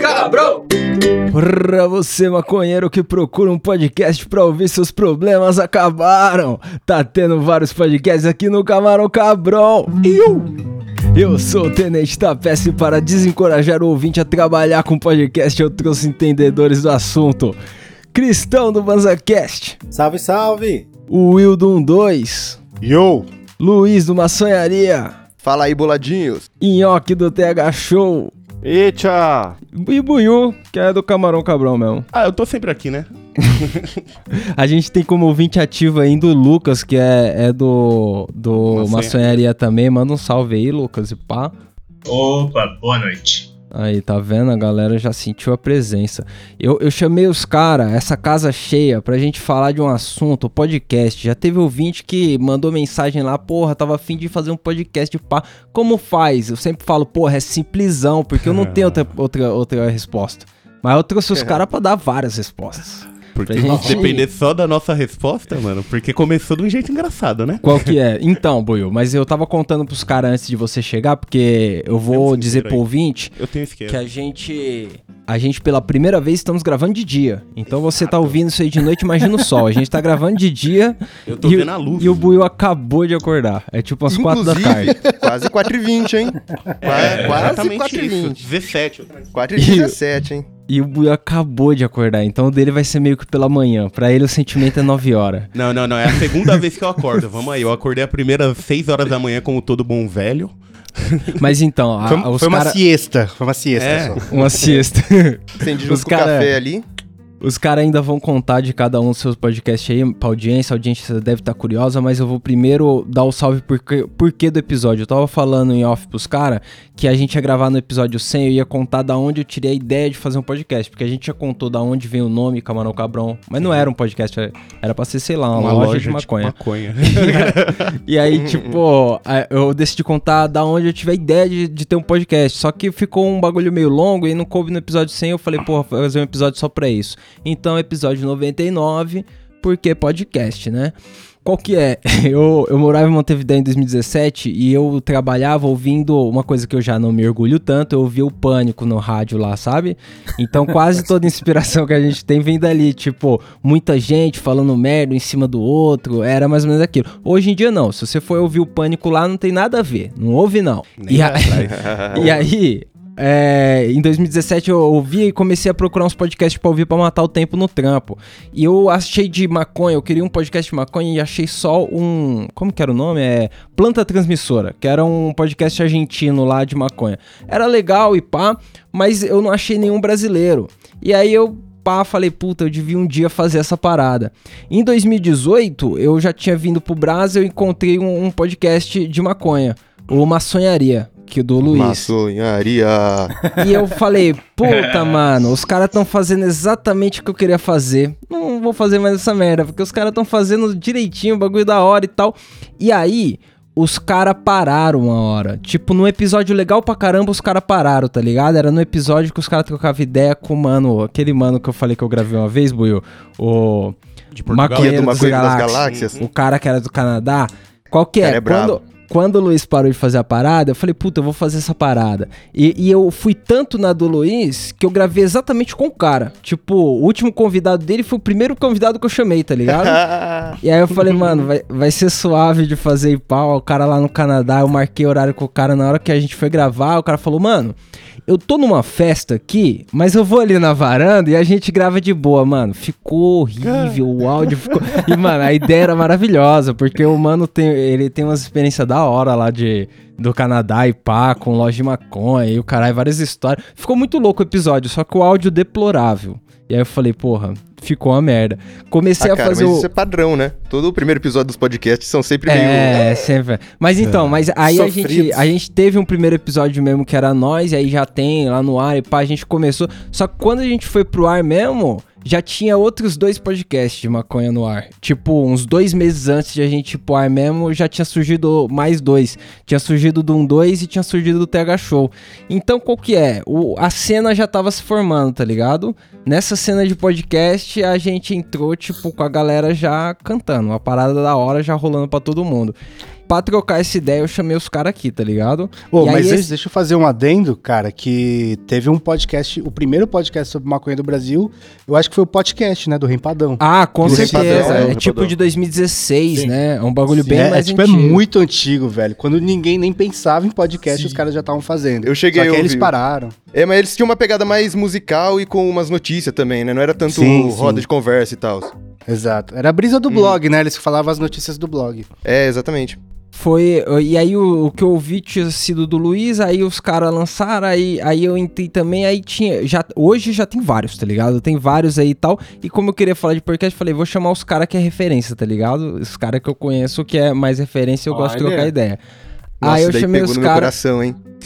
Cabrão! Pra você, maconheiro que procura um podcast pra ouvir seus problemas acabaram. Tá tendo vários podcasts aqui no Camarão Cabrão. Eu, eu sou o Tenente Tapece e para desencorajar o ouvinte a trabalhar com podcast, eu trouxe entendedores do assunto. Cristão do BanzaCast, Salve, salve! o Wildon 2, Yo! Luiz do Maçonharia, Fala aí, boladinhos. Nhoque do TH Show Eita! e Buiu, que é do Camarão Cabrão mesmo. Ah, eu tô sempre aqui, né? A gente tem como ouvinte ativo ainda o Lucas, que é, é do, do Maçonharia. Maçonharia também. Manda um salve aí, Lucas, e pá. Opa, boa noite. Aí, tá vendo? A galera já sentiu a presença. Eu, eu chamei os caras, essa casa cheia, pra gente falar de um assunto, podcast. Já teve ouvinte que mandou mensagem lá, porra, tava afim de fazer um podcast, pá. Como faz? Eu sempre falo, porra, é simplesão, porque eu não tenho outra, outra, outra resposta. Mas eu trouxe os caras pra dar várias respostas. Porque gente- depender só da nossa resposta, mano, porque começou de um jeito engraçado, né? Qual que é? Então, Buiu, mas eu tava contando pros caras antes de você chegar, porque eu vou dizer pro ouvinte Eu tenho esquema. que a gente. A gente, pela primeira vez, estamos gravando de dia. Então você tá ouvindo isso aí de noite, imagina o sol. A gente tá gravando de dia. Eu tô e, vendo a luz. E o Buiu acabou de acordar. É tipo umas 4 da tarde. quase 4h20, hein? É, quase exatamente isso. 4h20. 17. 4h17, hein? E o Buiu acabou de acordar. Então o dele vai ser meio que pela manhã. Pra ele o sentimento é 9 horas. Não, não, não. É a segunda vez que eu acordo. Vamos aí. Eu acordei a primeira às 6 horas da manhã, como todo bom velho. Mas então, a, Foi, os foi uma cara- siesta. Foi uma siesta É. só. uma siesta. Acendi Os junto com o cara- café ali. Os caras ainda vão contar de cada um dos seus podcasts aí pra audiência. A audiência deve estar curiosa, mas eu vou primeiro dar o salve porque, porquê do episódio. Eu tava falando em off pros caras que a gente ia gravar no episódio 100 eu ia contar da onde eu tirei a ideia de fazer um podcast. Porque a gente já contou da onde vem o nome Camarão Cabrão. Mas não era um podcast, era pra ser, sei lá, uma, loja, de maconha. maconha. E aí, tipo, eu decidi contar da onde eu tive a ideia de, de ter um podcast. Só que ficou um bagulho meio longo e não coube no episódio 100. Eu falei, porra, vou fazer um episódio só pra isso. Então, episódio 99, porque podcast, né? Qual que é? Eu, eu morava em Montevideo em 2017 e eu trabalhava ouvindo uma coisa que eu já não me orgulho tanto, eu ouvia o Pânico no rádio lá, sabe? Então quase toda inspiração que a gente tem vem dali, tipo, muita gente falando merda em cima do outro, era mais ou menos aquilo. Hoje em dia não, se você for ouvir o Pânico lá não tem nada a ver, não ouve não. E, a- e aí, é, em 2017 eu ouvi e comecei a procurar uns podcasts pra ouvir pra matar o tempo no trampo. E eu achei de maconha, eu queria um podcast de maconha e achei só um. Como que era o nome? É. Planta Transmissora, que era um podcast argentino lá de maconha. Era legal e pá, mas eu não achei nenhum brasileiro. E aí eu. Pá, falei, puta, eu devia um dia fazer essa parada. Em 2018, eu já tinha vindo pro Brasil e encontrei um, um podcast de maconha, o Maçonharia, que é do Luiz. Maçonharia. E eu falei, puta, mano, os caras estão fazendo exatamente o que eu queria fazer. Não vou fazer mais essa merda, porque os caras estão fazendo direitinho, o bagulho da hora e tal. E aí, os caras pararam uma hora. Tipo, num episódio legal pra caramba, os caras pararam, tá ligado? Era no episódio que os caras trocavam ideia com o mano, aquele mano que eu falei que eu gravei uma vez, Buiu, o... De Portugal. Maconheiro do das Maconheiro das Galáxias. Galáxias. O cara que era do Canadá. Qual que Cara é? é brabo. quando, quando o Luiz parou de fazer a parada, eu falei, puta, eu vou fazer essa parada. E, e eu fui tanto na do Luiz que eu gravei exatamente com o cara. Tipo, o último convidado dele foi o primeiro convidado que eu chamei, tá ligado? E aí eu falei, mano, vai, vai ser suave de fazer e pau. O cara lá no Canadá, eu marquei horário com o cara na hora que a gente foi gravar. O cara falou, mano, eu tô numa festa aqui, mas eu vou ali na varanda e a gente grava de boa, mano. Ficou horrível, o áudio ficou. E, mano, a ideia era maravilhosa, porque o mano tem, ele tem umas experiências da hora lá de. Do Canadá e pá, com loja de maconha e o caralho, várias histórias. Ficou muito louco o episódio, só que o áudio deplorável. E aí eu falei, porra, ficou uma merda. Comecei Ah, a cara, fazer mas o. isso é padrão, né? Todo o primeiro episódio dos podcasts são sempre meio... É, sempre. Mas então, mas aí a gente, a gente teve um primeiro episódio mesmo que era nós, e aí já tem lá no ar, e pá, a gente começou. Só que quando a gente foi pro ar mesmo, já tinha outros dois podcasts de maconha no ar. Tipo, uns dois meses antes de a gente ir pro ar mesmo, já tinha surgido mais dois. Tinha surgido do 1 2 e tinha surgido do TH Show. Então, qual que é? O, a cena já tava se formando, tá ligado? Nessa cena de podcast, a gente entrou, tipo, com a galera já cantando. Uma parada da hora já rolando pra todo mundo. Pra trocar essa ideia, eu chamei os caras aqui, tá ligado? Ô, E mas esse- deixa eu fazer um adendo, cara, que teve um podcast, o primeiro podcast sobre maconha do Brasil, eu acho que foi o podcast, né, do Rempadão. Ah, com Do certeza. Rempadão, é é, tipo de 2016, Sim. né? É um bagulho bem é, mais é, tipo, antigo. é muito antigo, velho. Quando ninguém nem pensava em podcast, Sim. os caras já estavam fazendo. Eu cheguei Só que eles ouvir. pararam. É, mas eles tinham uma pegada mais musical e com umas notícias também, né? Não era tanto Sim, roda sim. de conversa e tal. Exato. Era a brisa do blog, né? Eles falavam as notícias do blog. É, exatamente. Foi. E aí o, o que eu ouvi tinha sido do Luiz, aí os caras lançaram, aí, aí eu entrei também, aí tinha. Já, hoje já tem vários, tá ligado? Tem vários aí e tal. E como eu queria falar de podcast, falei, vou chamar os caras que é referência, tá ligado? Os caras que eu conheço que é mais referência, eu gosto de trocar Olha. ideia. Nossa, aí eu chamei os caras.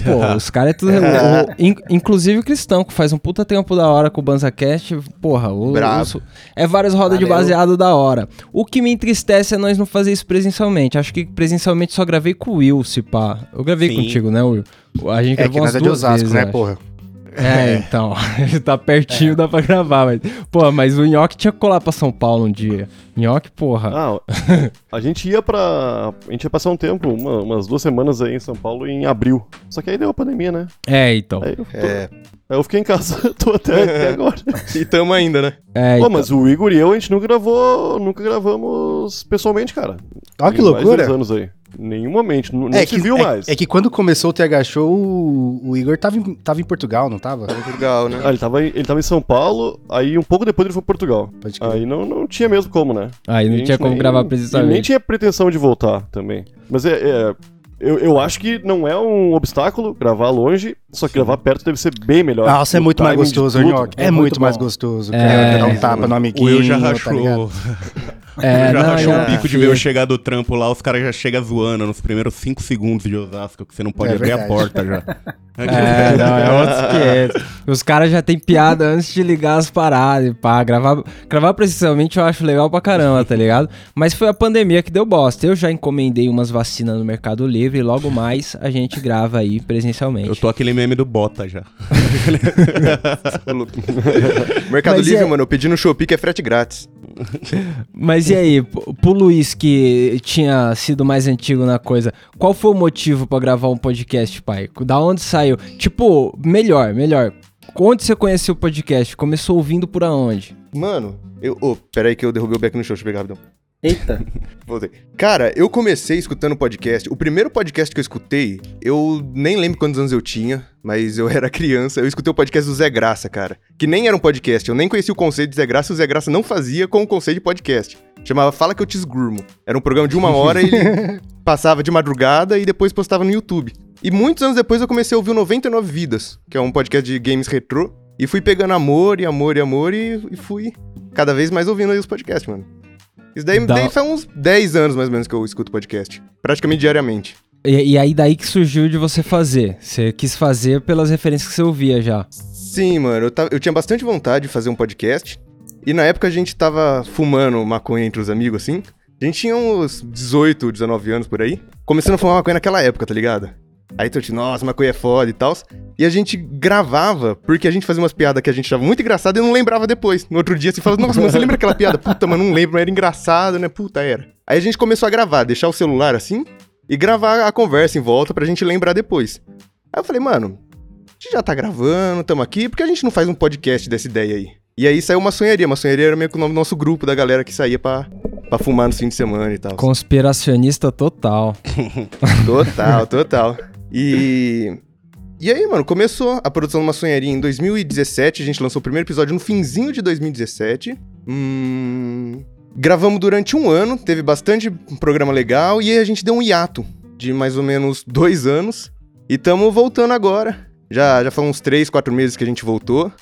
Pô, os caras é tudo. o- o- in- inclusive o Cristão, que faz um puta tempo da hora com o BanzaCast. Porra, o, Brabo. os- é várias rodas de Valeu. baseado da hora. O que me entristece é nós não fazer isso presencialmente. Acho que presencialmente só gravei com o Will, se pá. Eu gravei Sim. contigo, né, Will? A gente É gravou que umas nada de duas Osasco, vezes, né, acho. porra? É, então. tá pertinho, dá pra gravar, mas. Pô, mas o Nhoque tinha que colar pra São Paulo um dia. Nhoque, porra. Ah, a gente ia pra. A gente ia passar um tempo, uma- umas duas semanas aí em São Paulo em abril. Só que aí deu a pandemia, né? É, então. Aí eu, tô- É. aí eu fiquei em casa, tô até, até agora. E tamo ainda, né? É, Pô, então. mas o Igor e eu, a gente nunca gravou. Nunca gravamos pessoalmente, cara. Olha que mais loucura. dois anos aí. Nenhum momento. Não, não É se que, viu é- mais. É, que quando começou o TH Show, o, o Igor tava em, tava em Portugal, não tava? Legal, né? Ah, ele tava, em- ele tava em São Paulo, aí um pouco depois ele foi pra Portugal. Aí não, não tinha mesmo como, né? Aí A não tinha como nem- gravar e Nem tinha pretensão de voltar também. Mas é. é, eu, eu acho que não é um obstáculo gravar longe, só que gravar perto deve ser bem melhor. Nossa, é O muito mais gostoso, tudo. Nhoque. É, muito, mais gostoso. Cara, É, dar um tapa no O amiguinho, Will já tá rachou. É, já não, rachou já- o bico de ver eu chegar do trampo lá, os caras já chegam zoando nos primeiros 5 segundos de Osasco, que você não pode É abrir a porta já. É, não, é outros 500. Os caras já tem piada antes de ligar as paradas e pá. Gravar, gravar presencialmente eu acho legal pra caramba, tá ligado? Mas foi a pandemia que deu bosta. Eu já encomendei umas vacinas no Mercado Livre e logo mais a gente grava aí presencialmente. Eu tô aquele meme do Bota já. Mercado Mas Livre, é- mano, eu pedi no Shopee que é frete grátis. Mas e aí, pro Luiz que tinha sido mais antigo na coisa, qual foi o motivo pra gravar um podcast, pai? Da onde saiu? Tipo, melhor, melhor. Onde você conheceu o podcast? Começou ouvindo por aonde? Mano, eu. Ô, pera aí que eu derrubei o beck no chão, deixa eu pegar rapidão. Eita. Voltei. Cara, eu comecei escutando podcast. O primeiro podcast que eu escutei, eu nem lembro quantos anos eu tinha, mas eu era criança. Eu escutei o podcast do Zé Graça, cara. Que nem era um podcast. Eu nem conhecia o conceito de Zé Graça e o Zé Graça não fazia com o conceito de podcast. Chamava Fala que eu te esgurmo. Era um programa de uma hora e ele passava de madrugada e depois postava no YouTube. E muitos anos depois eu comecei a ouvir o 99 Vidas, que é um podcast de games retrô. E fui pegando amor e amor e amor e, e fui cada vez mais ouvindo aí os podcasts, mano. Isso daí, Da- daí faz uns 10 anos mais ou menos que eu escuto podcast. Praticamente diariamente. E, e aí daí que surgiu de você fazer. Você quis fazer pelas referências que você ouvia já. Sim, mano, eu, tava- eu tinha bastante vontade de fazer um podcast. E na época a gente tava fumando maconha entre os amigos, assim. A gente tinha uns 18, 19 anos por aí. Começando a fumar maconha naquela época, tá ligado? Aí tu, nossa, maconha é foda e tal. E a gente gravava, porque a gente fazia umas piadas que a gente achava muito engraçada e não lembrava depois. No outro dia você fala, nossa, mas você lembra aquela piada? Puta, mas não lembro, mas era engraçado, né? Puta, era. Aí a gente começou a gravar, deixar o celular assim e gravar a conversa em volta pra gente lembrar depois. Aí eu falei, mano, a gente já tá gravando, tamo aqui, por que a gente não faz um podcast dessa ideia aí? E aí saiu uma sonharia. Uma sonharia era meio que o nome do nosso grupo, da galera que saía pra, pra fumar no fim de semana e tal. Conspiracionista total. Total, total. E. E aí, mano, começou a produção de uma sonharia em 2017. A gente lançou o primeiro episódio no finzinho de 2017. Hum. Gravamos durante um ano, teve bastante programa legal, e aí a gente deu um hiato de mais ou menos dois anos. E tamo voltando agora. Já, já foram uns três, quatro meses que a gente voltou.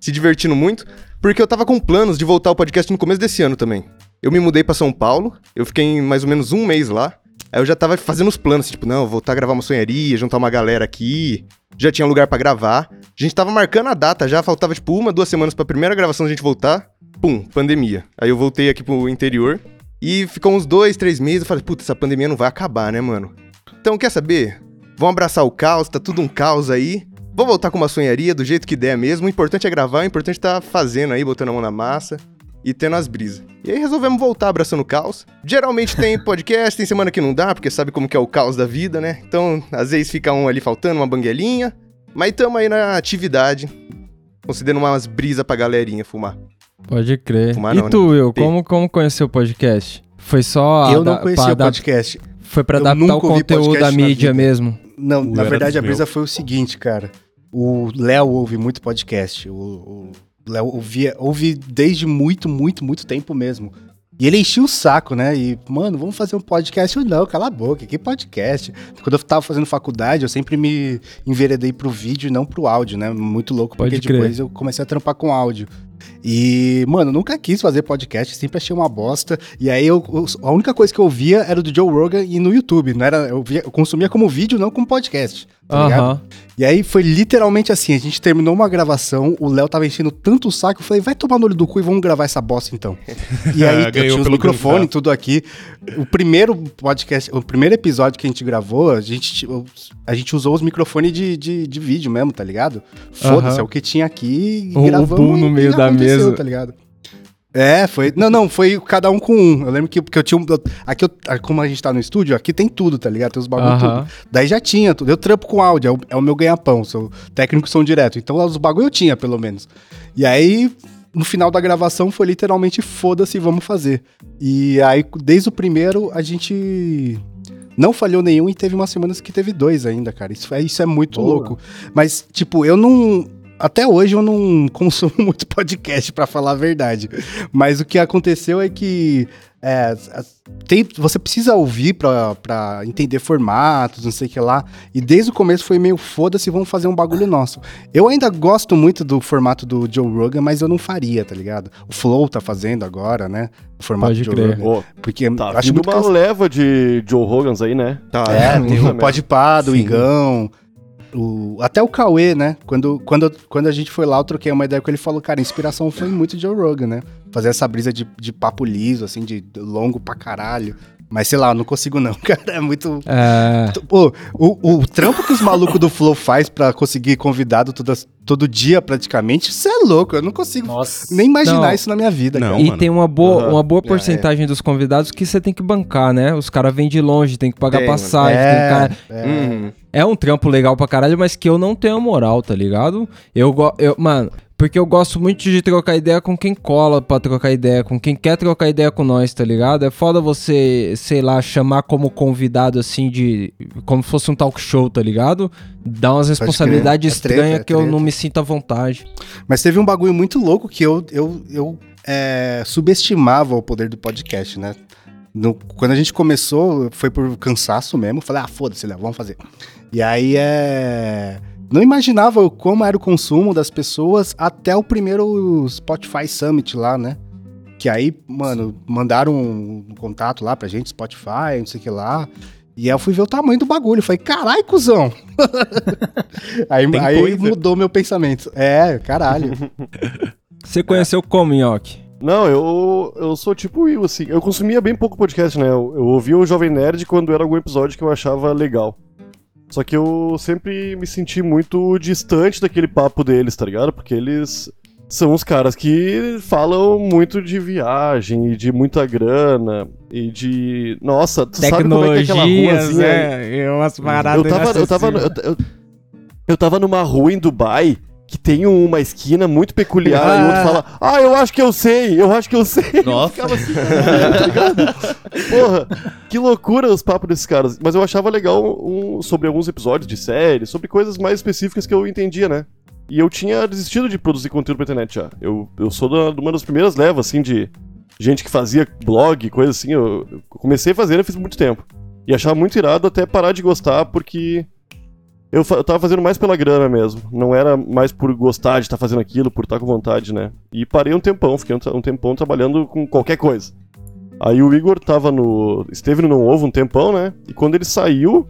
Se divertindo muito, porque eu tava com planos de voltar ao podcast no começo desse ano também. Eu me mudei pra São Paulo, eu fiquei mais ou menos um mês lá. Aí eu já tava fazendo os planos, tipo, não, voltar a gravar uma sonharia, juntar uma galera aqui. Já tinha lugar pra gravar. A gente tava marcando a data já, faltava tipo uma, duas semanas pra primeira gravação da gente voltar. pum, pandemia. Aí eu voltei aqui pro interior e ficou uns dois, três meses. Eu falei, puta, essa pandemia não vai acabar, né, mano? Então, quer saber? Vamos abraçar o caos, tá tudo um caos aí. Vou voltar com uma sonharia do jeito que der mesmo. O importante é gravar, o importante é tá fazendo aí, botando a mão na massa e tendo as brisas. E aí resolvemos voltar abraçando o caos. Geralmente tem podcast, tem semana que não dá, porque sabe como que é o caos da vida, né? Então, às vezes fica um ali faltando, uma banguelinha. Mas tamo aí na atividade, considerando umas brisas pra galerinha fumar. Pode crer. Fumar e não, né? tu, Will, Ter. como, como conheceu o podcast? Foi só. Eu não conhecia pra o podcast. Foi pra Eu adaptar nunca o conteúdo da mídia mesmo. Não, O na verdade a brisa meus. foi o seguinte, cara. O Léo ouve muito podcast. O, o Léo ouvia, ouve desde muito, muito, muito tempo mesmo. E ele enchia o saco, né? E, mano, vamos fazer um podcast? Eu, não, cala a boca, que podcast? Quando eu tava fazendo faculdade, eu sempre me enveredei pro vídeo e não pro áudio, né? Muito louco, porque Pode crer. depois eu comecei a trampar com áudio. E, mano, nunca quis fazer podcast, sempre achei uma bosta. E aí eu, eu- a única coisa que eu via era do Joe Rogan e no YouTube. Não era, eu, via- eu consumia como vídeo, não como podcast. Tá ligado? Aham. E aí foi literalmente assim: a gente terminou uma gravação, o Léo tava enchendo tanto o saco, eu falei, vai tomar no olho do cu e vamos gravar essa bosta então. E aí eu Ganhou tinha os microfones, cansaço. tudo aqui. O primeiro podcast, o primeiro episódio que a gente gravou, a gente, a gente usou os microfones de, de, de vídeo mesmo, tá ligado? Foda-se, Aham. é o que tinha aqui O- o boom no meio da mesa. Tá ligado? É, foi. Não, não, foi cada um com um. Eu lembro que porque eu tinha um. Aqui, eu, como a gente tá no estúdio, aqui tem tudo, tá ligado? Tem os bagulho Aham. tudo. Daí já tinha tudo. Eu trampo com áudio, é o, é o meu ganha-pão. Sou técnico som direto. Então os bagulho eu tinha, pelo menos. E aí, no final da gravação, foi literalmente foda-se, vamos fazer. E aí, desde o primeiro, a gente. Não falhou nenhum e teve umas semanas que teve dois ainda, cara. Isso é, isso é muito Boa. louco. Mas, tipo, eu não. Até hoje eu não consumo muito podcast, pra falar a verdade. Mas o que aconteceu é que. é, tem, você precisa ouvir pra, pra entender formatos, não sei o que lá. E desde o começo foi meio foda-se, vamos fazer um bagulho nosso. Eu ainda gosto muito do formato do Joe Rogan, mas eu não faria, tá ligado? O Flow tá fazendo agora, né? O formato Pode do Joe crer. Rogan. Pô, Porque tá acho muito uma leva de Joe Rogans aí, né? Tá, É, tem Puta o Podpah, do Sim. Igão. O, até o Cauê, né? Quando, quando, quando a gente foi lá, eu troquei uma ideia com ele e falou, cara, a inspiração foi muito Joe Rogan, né? Fazer essa brisa de, de papo liso, assim, de longo pra caralho. Mas sei lá, eu não consigo não, cara. É muito. É. Pô, o, o trampo que os malucos do Flow faz pra conseguir convidado todas, todo dia, praticamente, isso é louco. Eu não consigo Nossa. nem imaginar Não. isso na minha vida, Não. cara. e mano. tem uma boa, Aham. uma boa É, porcentagem dos convidados que você tem que bancar, né? Os caras vêm de longe, tem que pagar Tem, passagem. tem É, cara- é. Uhum. É um trampo legal pra caralho, mas que eu não tenho moral, tá ligado? Eu, go- eu Mano, porque eu gosto muito de trocar ideia com quem cola pra trocar ideia, com quem quer trocar ideia com nós, tá ligado? É foda você, sei lá, chamar como convidado assim de. Como se fosse um talk show, tá ligado? Dá umas responsabilidades É treta, estranhas é que eu não me sinto à vontade. Mas teve um bagulho muito louco que eu, eu, eu é, subestimava o poder do podcast, né? No- quando a gente começou, foi por cansaço mesmo. Falei, ah, foda-se, Léo, vamos fazer. E aí é. Não imaginava como era o consumo das pessoas até o primeiro Spotify Summit lá, né? Que aí, mano, mandaram um contato lá pra gente, Spotify, não sei o que lá. E aí eu fui ver o tamanho do bagulho. Falei, carai, cuzão! aí Tem aí coisa. mudou meu pensamento. É, caralho. Você conheceu como, Nhoque? Não, eu, eu sou tipo eu, assim. Eu consumia bem pouco podcast, né? Eu, eu ouvia o Jovem Nerd quando era algum episódio que eu achava legal. Só que eu sempre me senti muito distante daquele papo deles, tá ligado? Porque eles são os caras que falam muito de viagem e de muita grana e de. Nossa, tu sabe como é que é aquela ruazinha. é, umas eu tava, eu, tava, eu, eu, eu tava numa rua em Dubai que tem uma esquina muito peculiar e o outro fala, ah, eu acho que eu sei, eu acho que eu sei. Nossa. Eu ficava assim, tá ligado? Porra, que loucura os papos desses caras. Mas eu achava legal um- sobre alguns episódios de série, sobre coisas mais específicas que eu entendia, né? E eu tinha desistido de produzir conteúdo pra internet já. Eu, eu sou de uma das primeiras levas, assim, de gente que fazia blog, coisa assim. Eu, eu comecei fazer, eu fiz muito tempo. E achava muito irado até parar de gostar, porque eu, eu tava fazendo mais pela grana mesmo. Não era mais por gostar de estar fazendo aquilo, por estar com vontade, né? E parei um tempão, fiquei um, um tempão trabalhando com qualquer coisa. Aí o Igor tava no. esteve no Não Ovo um tempão, né? E quando ele saiu,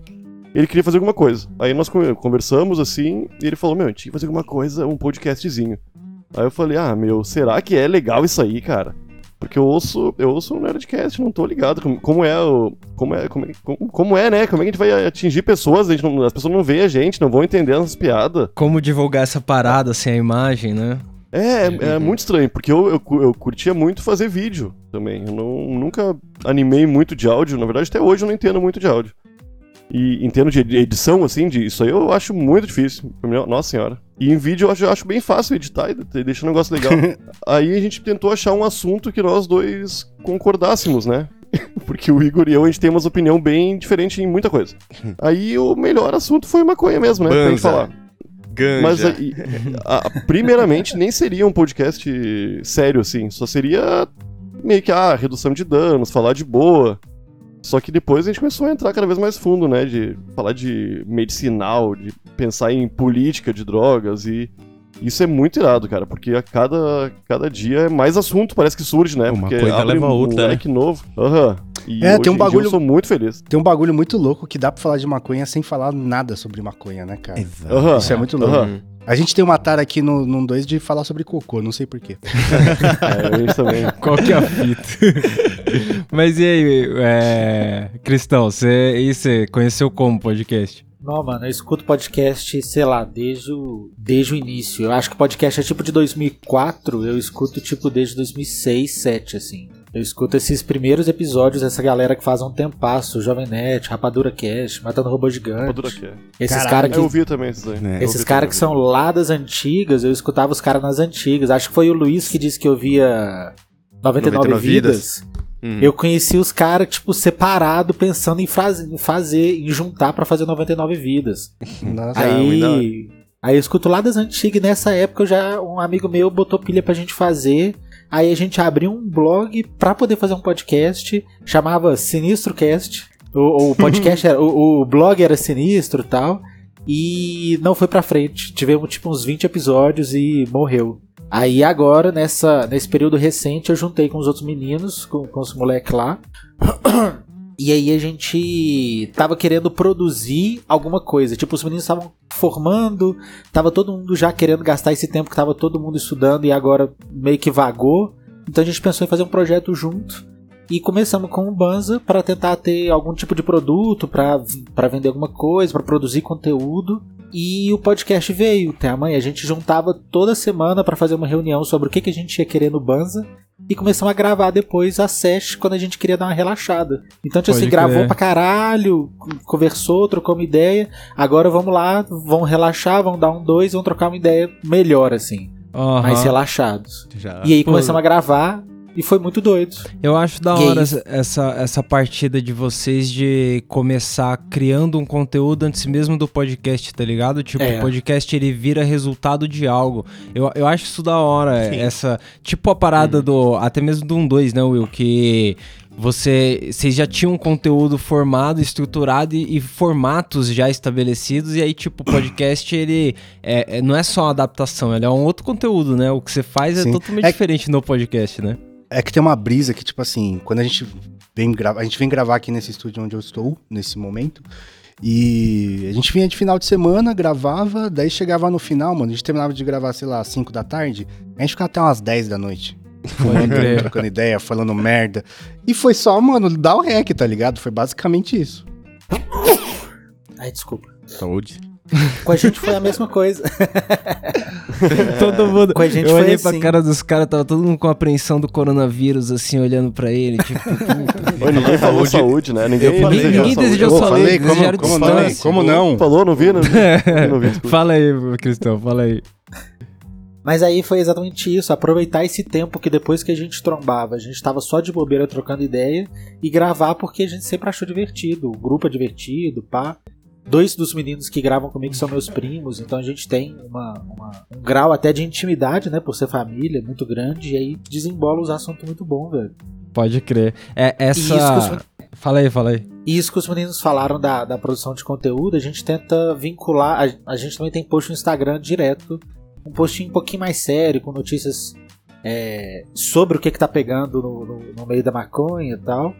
ele queria fazer alguma coisa. Aí nós con- conversamos assim, e ele falou: Meu, a gente tinha que fazer alguma coisa, um podcastzinho. Aí eu falei, ah, meu, será que é legal isso aí, cara? Porque eu ouço, eu ouço um Nerdcast, não tô ligado como, como é o. Como é, como, é- como, como é, né? Como é que a gente vai atingir pessoas? A gente não- as pessoas não veem a gente, não vão entender as piadas. Como divulgar essa parada sem a imagem, né? É, é, é muito estranho, porque eu, eu, eu curtia muito fazer vídeo também. Eu não, nunca animei muito de áudio. Na verdade, até hoje eu não entendo muito de áudio. E entendo de edição, assim, de isso aí eu acho muito difícil. Nossa senhora. E em vídeo eu acho, eu acho bem fácil editar e de- deixar um negócio legal. aí a gente tentou achar um assunto que nós dois concordássemos, né? Porque o Igor e eu, a gente tem umas opinião bem diferente em muita coisa. Aí o melhor assunto foi maconha mesmo, né? Pra gente Banza. falar. Ganja. Mas aí, a- a- primeiramente, nem seria um podcast sério, assim. Só seria meio que, ah, redução de danos, falar de boa. Só que depois a gente começou a entrar cada vez mais fundo, né? De falar de medicinal, de pensar em política de drogas e. Isso é muito irado, cara, porque a cada, cada dia é mais assunto, parece que surge, né? Uma porque coisa abre leva a um outra, leque novo. Aham. E É, tem um bagulho- Eu sou muito feliz. Tem um bagulho muito louco que dá pra falar de maconha sem falar nada sobre maconha, né, cara? Exato. Aham. Isso é muito louco. Uhum. A gente tem uma tara aqui no, num 2 de falar sobre cocô, não sei porquê. É, também. Qual que é a fita? Mas e aí, é... Cristão, você, e você conheceu como o podcast? Não, mano, eu escuto podcast, sei lá, desde o, desde o início. Eu acho que podcast é tipo de 2004, eu escuto tipo desde 2006, 2007, assim. Eu escuto esses primeiros episódios dessa galera que faz um tempasso, Jovem Net, Rapadura Cast, Matando Robô Gigante. Rapadura Cast. Esses caras Eu que ouvi também esses aí. É. Eu esses caras que são lá das antigas, eu escutava os caras nas antigas. Acho que foi o Luiz que disse que eu via 99, 99 vidas. Uhum. Eu conheci os caras, tipo, separado, pensando em, faz- em fazer, em juntar pra fazer 99 vidas. Nossa. Ah, muito da hora. Aí, aí eu escuto lá das antigas e nessa época eu já um amigo meu botou pilha pra gente fazer. Aí a gente abriu um blog pra poder fazer um podcast, chamava Sinistro Cast. O, o podcast era, o, o blog era sinistro e tal. E não foi pra frente. Tivemos tipo uns 20 episódios e morreu. Aí agora, nessa, nesse período recente, eu juntei com os outros meninos, com, com os moleques lá. E aí a gente tava querendo produzir alguma coisa. Tipo, os meninos estavam formando, tava todo mundo já querendo gastar esse tempo que tava todo mundo estudando e agora meio que vagou. Então a gente pensou em fazer um projeto junto. E começamos com o Banza para tentar ter algum tipo de produto, para vender alguma coisa, para produzir conteúdo. E o podcast veio. Até amanhã a gente juntava toda semana para fazer uma reunião sobre o que, que a gente ia querer no Banza. E começamos a gravar depois a session quando a gente queria dar uma relaxada. Então, tipo assim, gravou crer. pra caralho, conversou, trocou uma ideia. Agora vamos lá, vão relaxar, vão dar um dois, vão trocar uma ideia melhor, assim. Aham. Mais relaxados. Já. E aí Pô. começamos a gravar e foi muito doido. Eu acho da é hora essa, essa partida de vocês de começar criando um conteúdo antes mesmo do podcast, tá ligado? Tipo, É. o podcast ele vira resultado de algo. Eu, eu acho isso da hora, Sim. essa. Tipo a parada do. Até mesmo do 1 2, né, Will? Que. Você, vocês já tinham um conteúdo formado, estruturado e, e formatos já estabelecidos, e aí, tipo, o podcast, ele é, é- não é só uma adaptação, ele é um outro conteúdo, né? O que você faz é Sim. totalmente É- diferente no podcast, né? É que tem uma brisa que, tipo assim, quando a gente vem gravar. A gente vem gravar aqui nesse estúdio onde eu estou, nesse momento. E a gente vinha de final de semana, gravava, daí chegava no final, mano. A gente terminava de gravar, sei lá, às 5 da tarde. A gente ficava até umas 10 da noite. Crer. trocando ideia, falando merda. E foi só, mano, dar o rec, tá ligado? Foi basicamente isso. Ai, desculpa. Saúde. Com a gente foi a mesma coisa. Todo mundo. Com a gente eu foi olhei assim. pra cara dos caras, tava todo mundo com apreensão do coronavírus, assim, olhando pra ele. Tipo, Oi, ninguém falou saúde, né? Ninguém, Eu falei, ninguém saúde. desejou saúde, falei, como, como não? Como não? Falou, não vi? Não vi, não vi fala aí, Cristão, fala aí. Mas aí foi exatamente isso, aproveitar esse tempo que depois que a gente trombava, a gente tava só de bobeira trocando ideia e gravar porque a gente sempre achou divertido, o grupo é divertido, pá. Dois dos meninos que gravam comigo são meus primos, então a gente tem uma, uma- um grau até de intimidade, né, por ser família, muito grande, e aí desembola os assuntos muito bom, velho. Pode crer. É, isso que os essa. Fala aí, fala aí. E isso que os meninos falaram da, da produção de conteúdo, a gente tenta vincular. A, a gente também tem post no Instagram direto, um postinho um pouquinho mais sério, com notícias é, sobre o que, que tá pegando no, no- no meio da maconha e tal.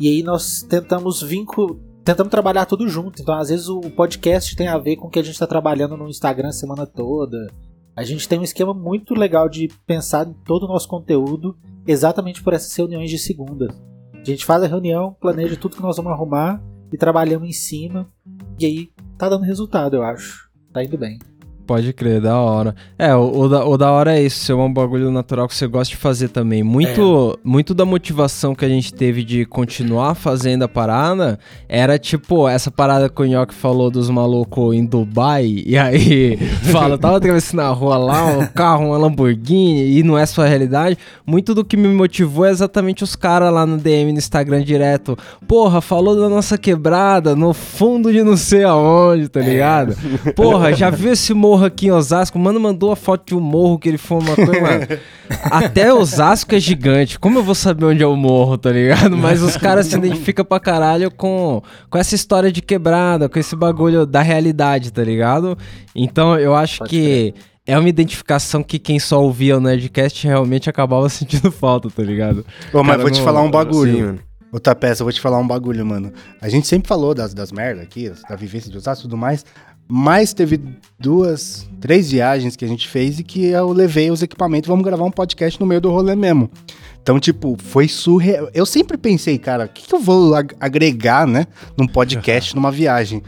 E aí nós tentamos vincular. Tentamos trabalhar tudo junto. Então, às vezes, o podcast tem a ver com o que a gente tá trabalhando no Instagram a semana toda. A gente tem um esquema muito legal de pensar em todo o nosso conteúdo exatamente por essas reuniões de segunda. A gente faz a reunião, planeja tudo que nós vamos arrumar e trabalhamos em cima. E aí tá dando resultado, eu acho. Tá indo bem. Pode crer, da hora. É, o, o da, o da hora é isso, ser um bagulho natural que você gosta de fazer também. Muito, muito da motivação que a gente teve de continuar fazendo a parada era tipo, essa parada que o Nhoque falou dos malucos em Dubai, e aí fala, tava atravessando a rua lá, um carro, uma Lamborghini, e não é sua realidade. Muito do que me motivou é exatamente os caras lá no DM no Instagram direto. Porra, falou da nossa quebrada, no fundo de não sei aonde, tá ligado? Porra, já viu esse morro aqui em Osasco? Mano, mandou a foto de um morro que ele foi uma coisa, mano. Até Osasco é gigante. Como eu vou saber onde é o morro, tá ligado? Mas os caras se identificam pra caralho com, com essa história de quebrada, com esse bagulho da realidade, tá ligado? Então eu acho Pode que. É uma identificação que quem só ouvia o Nerdcast realmente acabava sentindo falta, tá ligado? Ô, mas Cara, vou te não- falar um bagulho. Sim, mano. Outra peça, eu vou te falar um bagulho, mano. A gente sempre falou das, das merdas aqui, da vivência de Osasco e tudo mais, mas teve duas, três viagens que a gente fez e que eu levei os equipamentos, vamos gravar um podcast no meio do rolê mesmo. Então, tipo, foi surreal. Eu sempre pensei, cara, o que, que eu vou ag- agregar, né, num podcast, numa viagem?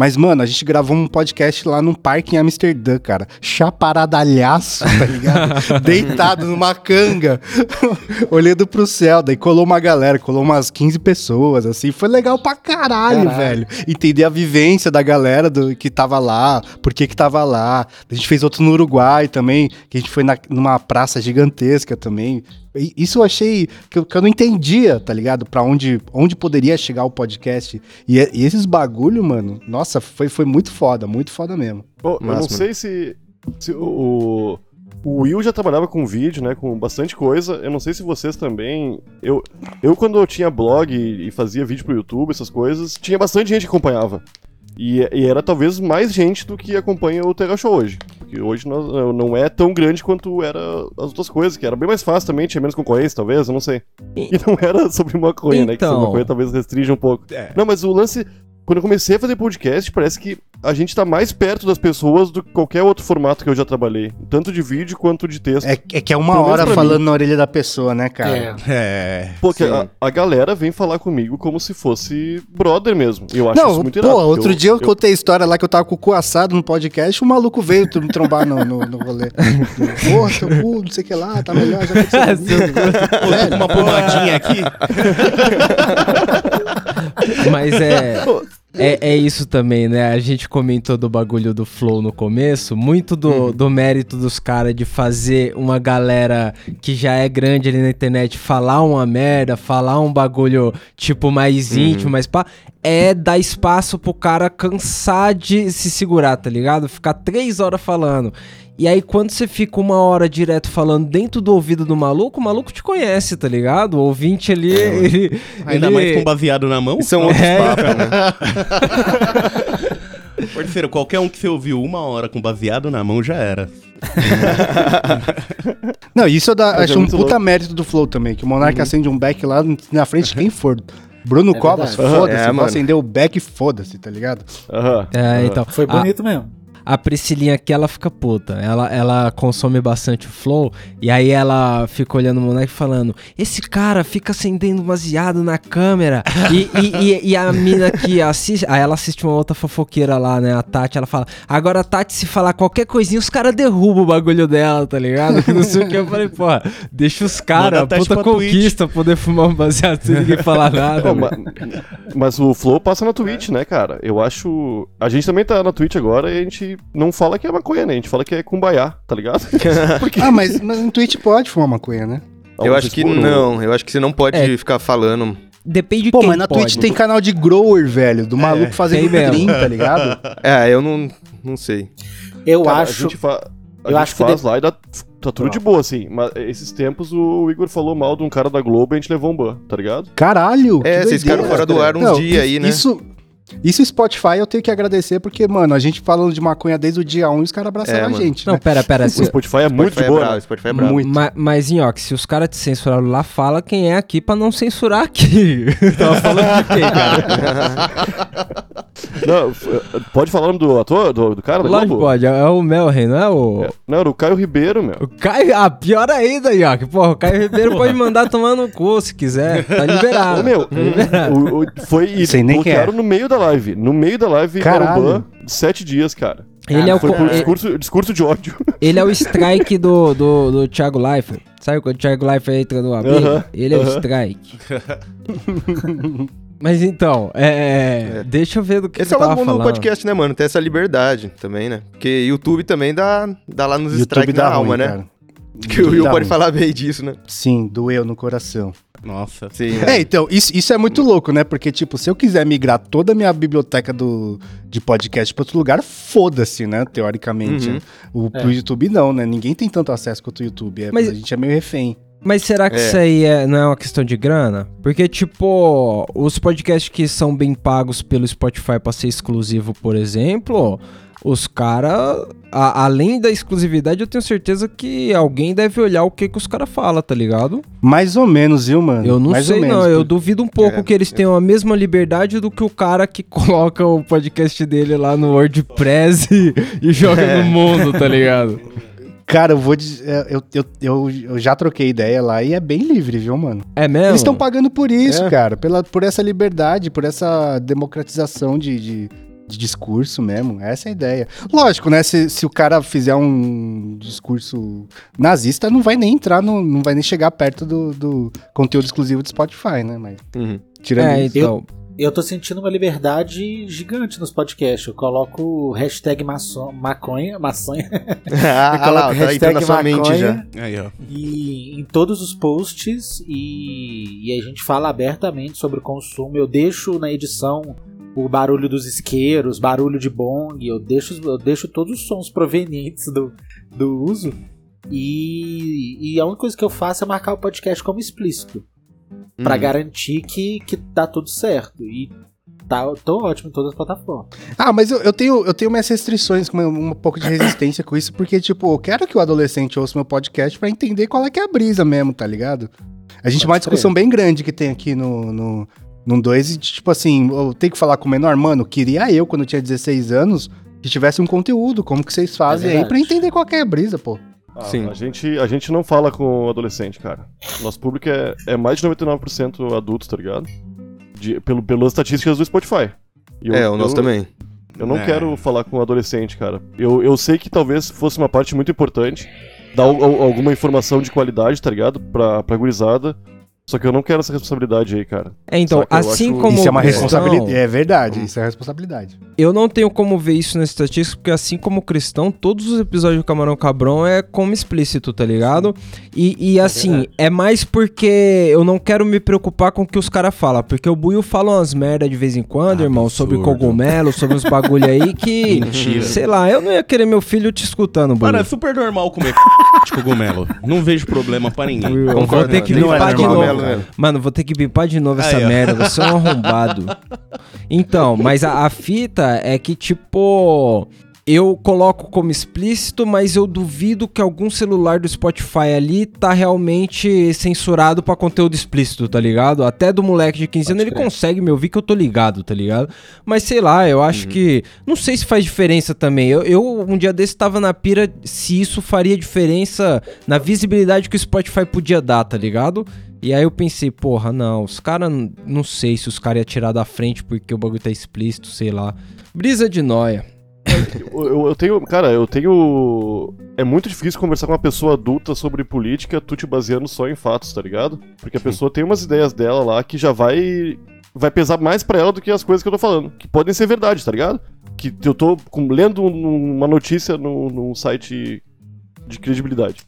Mas, mano, a gente gravou um podcast lá num parque em Amsterdã, cara. Chaparadalhaço, tá ligado? Deitado numa canga, olhando pro céu. Daí colou uma galera, colou umas 15 pessoas, assim. Foi legal pra caralho, Caralho. velho. Entender a vivência da galera do, que tava lá, por que que tava lá. A gente fez outro no Uruguai também, que a gente foi na- numa praça gigantesca também. Isso eu achei que eu, que eu não entendia, tá ligado? Pra onde, onde poderia chegar o podcast. E, e esses bagulho, mano, nossa, foi, foi muito foda, muito foda mesmo. Bom, eu não Massa, sei se, se o, o Will já trabalhava com vídeo, né? Com bastante coisa. Eu não sei se vocês também. Eu, eu quando eu tinha blog e, fazia vídeo pro YouTube, essas coisas, tinha bastante gente que acompanhava. E, e era talvez mais gente do que acompanha o Terra Show hoje. Porque hoje nós- não é tão grande quanto era as outras coisas, que era bem mais fácil também, tinha menos concorrência, talvez, eu não sei. E não era sobre maconha, né? Que sobre Então. maconha talvez restringe um pouco. É. Não, mas o lance. Quando eu comecei a fazer podcast, parece que a gente tá mais perto das pessoas do que qualquer outro formato que eu já trabalhei. Tanto de vídeo quanto de texto. É, é que é uma hora falando na orelha da pessoa, né, cara? É. É. Porque a, a galera vem falar comigo como se fosse brother mesmo. Eu acho Não, isso muito pô, irado. outro eu, dia eu, contei a história lá que eu tava com o cu assado no podcast, o maluco veio me trombar no, no, no rolê. Porra, seu cu, não sei o que lá, tá melhor, já que Pô, uma pomadinha aqui. Mas é, é. É isso também, né? A gente comentou do bagulho do Flow no começo. Muito do, do mérito dos caras de fazer uma galera que já é grande ali na internet falar uma merda, falar um bagulho tipo mais íntimo, mais pá. É dar espaço pro cara cansar de se segurar, tá ligado? Ficar três horas falando. E aí, quando você fica uma hora direto falando dentro do ouvido do maluco, o maluco te conhece, tá ligado? O ouvinte ali. ele, Ainda ele- mais com baseado na mão. São outros É. papos, né? Parceiro, qualquer um que você ouviu uma hora com baseado na mão já era. Não, isso eu dá- Mas é acho um puta louco. mérito do Flow também, que o Monark acende um back lá na frente de quem for. Bruno É Covas, foda-se, É, acender o back, foda-se, tá ligado? Aham. É, então. Foi bonito mesmo. A Priscilinha aqui, ela fica puta. Ela, ela consome bastante o Flow. E aí ela fica olhando o moleque falando: Esse cara fica acendendo baseado na câmera. E, e, e- e a mina que assiste. Aí ela assiste uma outra fofoqueira lá, né? A Tati, ela fala: Agora a Tati, se falar qualquer coisinha, os caras derrubam o bagulho dela, tá ligado? Que não sei o que. Eu falei: Porra, deixa os caras, puta conquista, poder fumar um baseado sem ninguém falar nada. Pô, velho. ma- mas o Flow passa na Twitch, né, cara? Eu acho. A gente também tá na Twitch agora e a gente não fala que é maconha, né? A gente fala que é cumbaiá, tá ligado? Porque Ah, mas, mas no Twitch pode fumar maconha, né? Eu acho que não, eu acho que você não pode É. ficar falando. Depende de Pô, quem mas na pode. Twitch tem canal de grower, velho, do maluco fazendo drink, tá ligado? É, eu não, não sei. Eu Cara, acho. A gente, fa... a eu gente acho que faz de- lá e dá... tá tudo de boa, assim. Mas esses tempos o Igor falou mal de um cara da Globo e a gente levou um ban, tá ligado? Caralho! É, que vocês ficaram fora do ar uns Não, dias aí, né? Isso, isso Spotify eu tenho que agradecer, porque, mano, a gente falando de maconha desde o dia 1 e os caras abraçaram É, a mano. gente, Não, né? pera, pera. O se- Spotify é muito Spotify de boa, é bravo, né? Spotify é bravo. Muito. Ma- mas, Nhoque, se os caras te censuraram lá, fala quem é aqui pra não censurar aqui. Tava falando de quem, cara? Não, pode falar o nome do ator, do, do cara Lógico, pode. É o Melren, não é o. É, Não, era o Caio Ribeiro, meu. O Caio. Ah, pior ainda, Ioki. Porra, o Caio Ribeiro pode mandar tomar no cu se quiser. Tá liberado. Ô, meu, Tá liberado. o, o- foi e Sei nem é. bloquearam no meio da live. No meio da live era Caralho. o ban de sete dias, cara. Ele é, o, Foi por ele, discurso, discurso de ódio. ele é o strike do, do, do Thiago Leifert. Sabe quando o Thiago Leifert entra no amigo? Aham, Ele é o aham. strike. Mas então, é, É. Deixa eu ver do que Esse é o lado bom do podcast, né, mano? Ter essa liberdade também, né? Porque YouTube também dá, dá lá nos strikes na alma, né? cara. Que o Will pode falar bem disso, né? Sim, doeu no coração. Nossa. Sim. É, então, isso, isso é muito louco, né? Porque, tipo, se eu quiser migrar toda a minha biblioteca do, de podcast pra outro lugar, foda-se, né? Teoricamente. Uhum. O, Pro YouTube não, né? Ninguém tem tanto acesso quanto o YouTube. É, Mas- A gente é meio refém. Mas será que É. isso aí é- não é uma questão de grana? Porque, tipo, os podcasts que são bem pagos pelo Spotify pra ser exclusivo, por exemplo, os caras, além da exclusividade, eu tenho certeza que alguém deve olhar o que, que os caras falam, tá ligado? Mais ou menos, viu, mano? Eu não Mais sei, ou menos, não. Eu duvido um pouco É, que eles tenham a mesma liberdade do que o cara que coloca o podcast dele lá no WordPress e, e joga É. no mundo, tá ligado? Cara, eu vou dizer. é, Eu, eu, eu, eu já troquei ideia lá e é bem livre, viu, mano? É mesmo? Eles estão pagando por isso, É. cara. Pela, por essa liberdade, por essa democratização de, de, de discurso mesmo. Essa é a ideia. Lógico, né? Se, se o cara fizer um discurso nazista, não vai nem entrar, no, não vai nem chegar perto do, do conteúdo exclusivo do Spotify, né? Mas Uhum. tirando É, isso. então. Eu tô sentindo uma liberdade gigante nos podcasts. Eu coloco o hashtag maçom, maconha, maçonha, ah, coloco lá, tá na sua mente já. Aí, ó. e em todos os posts e, e a gente fala abertamente sobre o consumo. Eu deixo na edição o barulho dos isqueiros, barulho de bong, eu deixo, eu deixo todos os sons provenientes do, do uso. E, e a única coisa que eu faço é marcar o podcast como explícito. Pra Uhum. garantir que, que tá tudo certo. E tá, tô ótimo em todas as plataformas. Ah, mas eu, eu tenho, eu tenho minhas restrições, com um pouco de resistência com isso, porque, tipo, eu quero que o adolescente ouça meu podcast pra entender qual é que é a brisa mesmo, tá ligado? A gente Pode uma discussão bem grande que tem aqui no, no, no 2, e tipo assim, eu tenho que falar com o menor, mano, queria eu, quando eu tinha 16 anos, que tivesse um conteúdo, como que vocês fazem aí, verdade. pra entender qual que é a brisa, pô. Ah, Sim. A gente, a gente não fala com o adolescente, cara. Nosso público é, é mais de 99% adultos, tá ligado? De, pelo, pelas estatísticas do Spotify. E eu- É, o nosso eu- também. Eu não É. quero falar com o adolescente, cara. Eu, eu sei que talvez fosse uma parte muito importante dar al- al- alguma informação de qualidade, tá ligado? Pra, pra gurizada. Só que eu não quero essa responsabilidade aí, cara. É, então, assim acho- como. isso é uma cristão, responsabilidade. É verdade, isso é responsabilidade. Eu não tenho como ver isso na estatística, porque assim como cristão, todos os episódios do Camarão Cabrão é como explícito, tá ligado? E, e assim, é, mais porque eu não quero me preocupar com o que os caras falam, porque o Buiu fala umas merda de vez em quando, irmão, sobre Absurdo. cogumelo, sobre uns bagulho aí que. Mentira. Sei lá, eu não ia querer meu filho te escutando, Buiu. Mano, é super normal comer de cogumelo. Não vejo problema pra ninguém. Eu vou Concordo, ter que é bipar de novo. Mano, vou ter que bipar de novo essa Aí, ó. merda. Você é um arrombado. Então, mas a, a fita é que, tipo. Eu coloco como explícito, mas eu duvido que algum celular do Spotify ali tá realmente censurado pra conteúdo explícito, tá ligado? Até do moleque de 15 anos ele crer. consegue me ouvir que eu tô ligado, tá ligado? Mas sei lá, eu acho que. Não sei se faz diferença também. Eu, eu um dia desse tava na pira se isso faria diferença na visibilidade que o Spotify podia dar, tá ligado? E aí eu pensei, porra, não, os caras. Não sei se os caras iam tirar da frente porque o bagulho tá explícito, sei lá. Brisa de noia. Eu, eu- tenho. Cara, eu tenho. É muito difícil conversar com uma pessoa adulta sobre política, tu te baseando só em fatos, tá ligado? Porque a pessoa tem umas ideias dela lá que já vai. Vai pesar mais pra ela do que as coisas que eu tô falando. Que podem ser verdade, tá ligado? Que eu tô lendo um- uma notícia no- num site de credibilidade.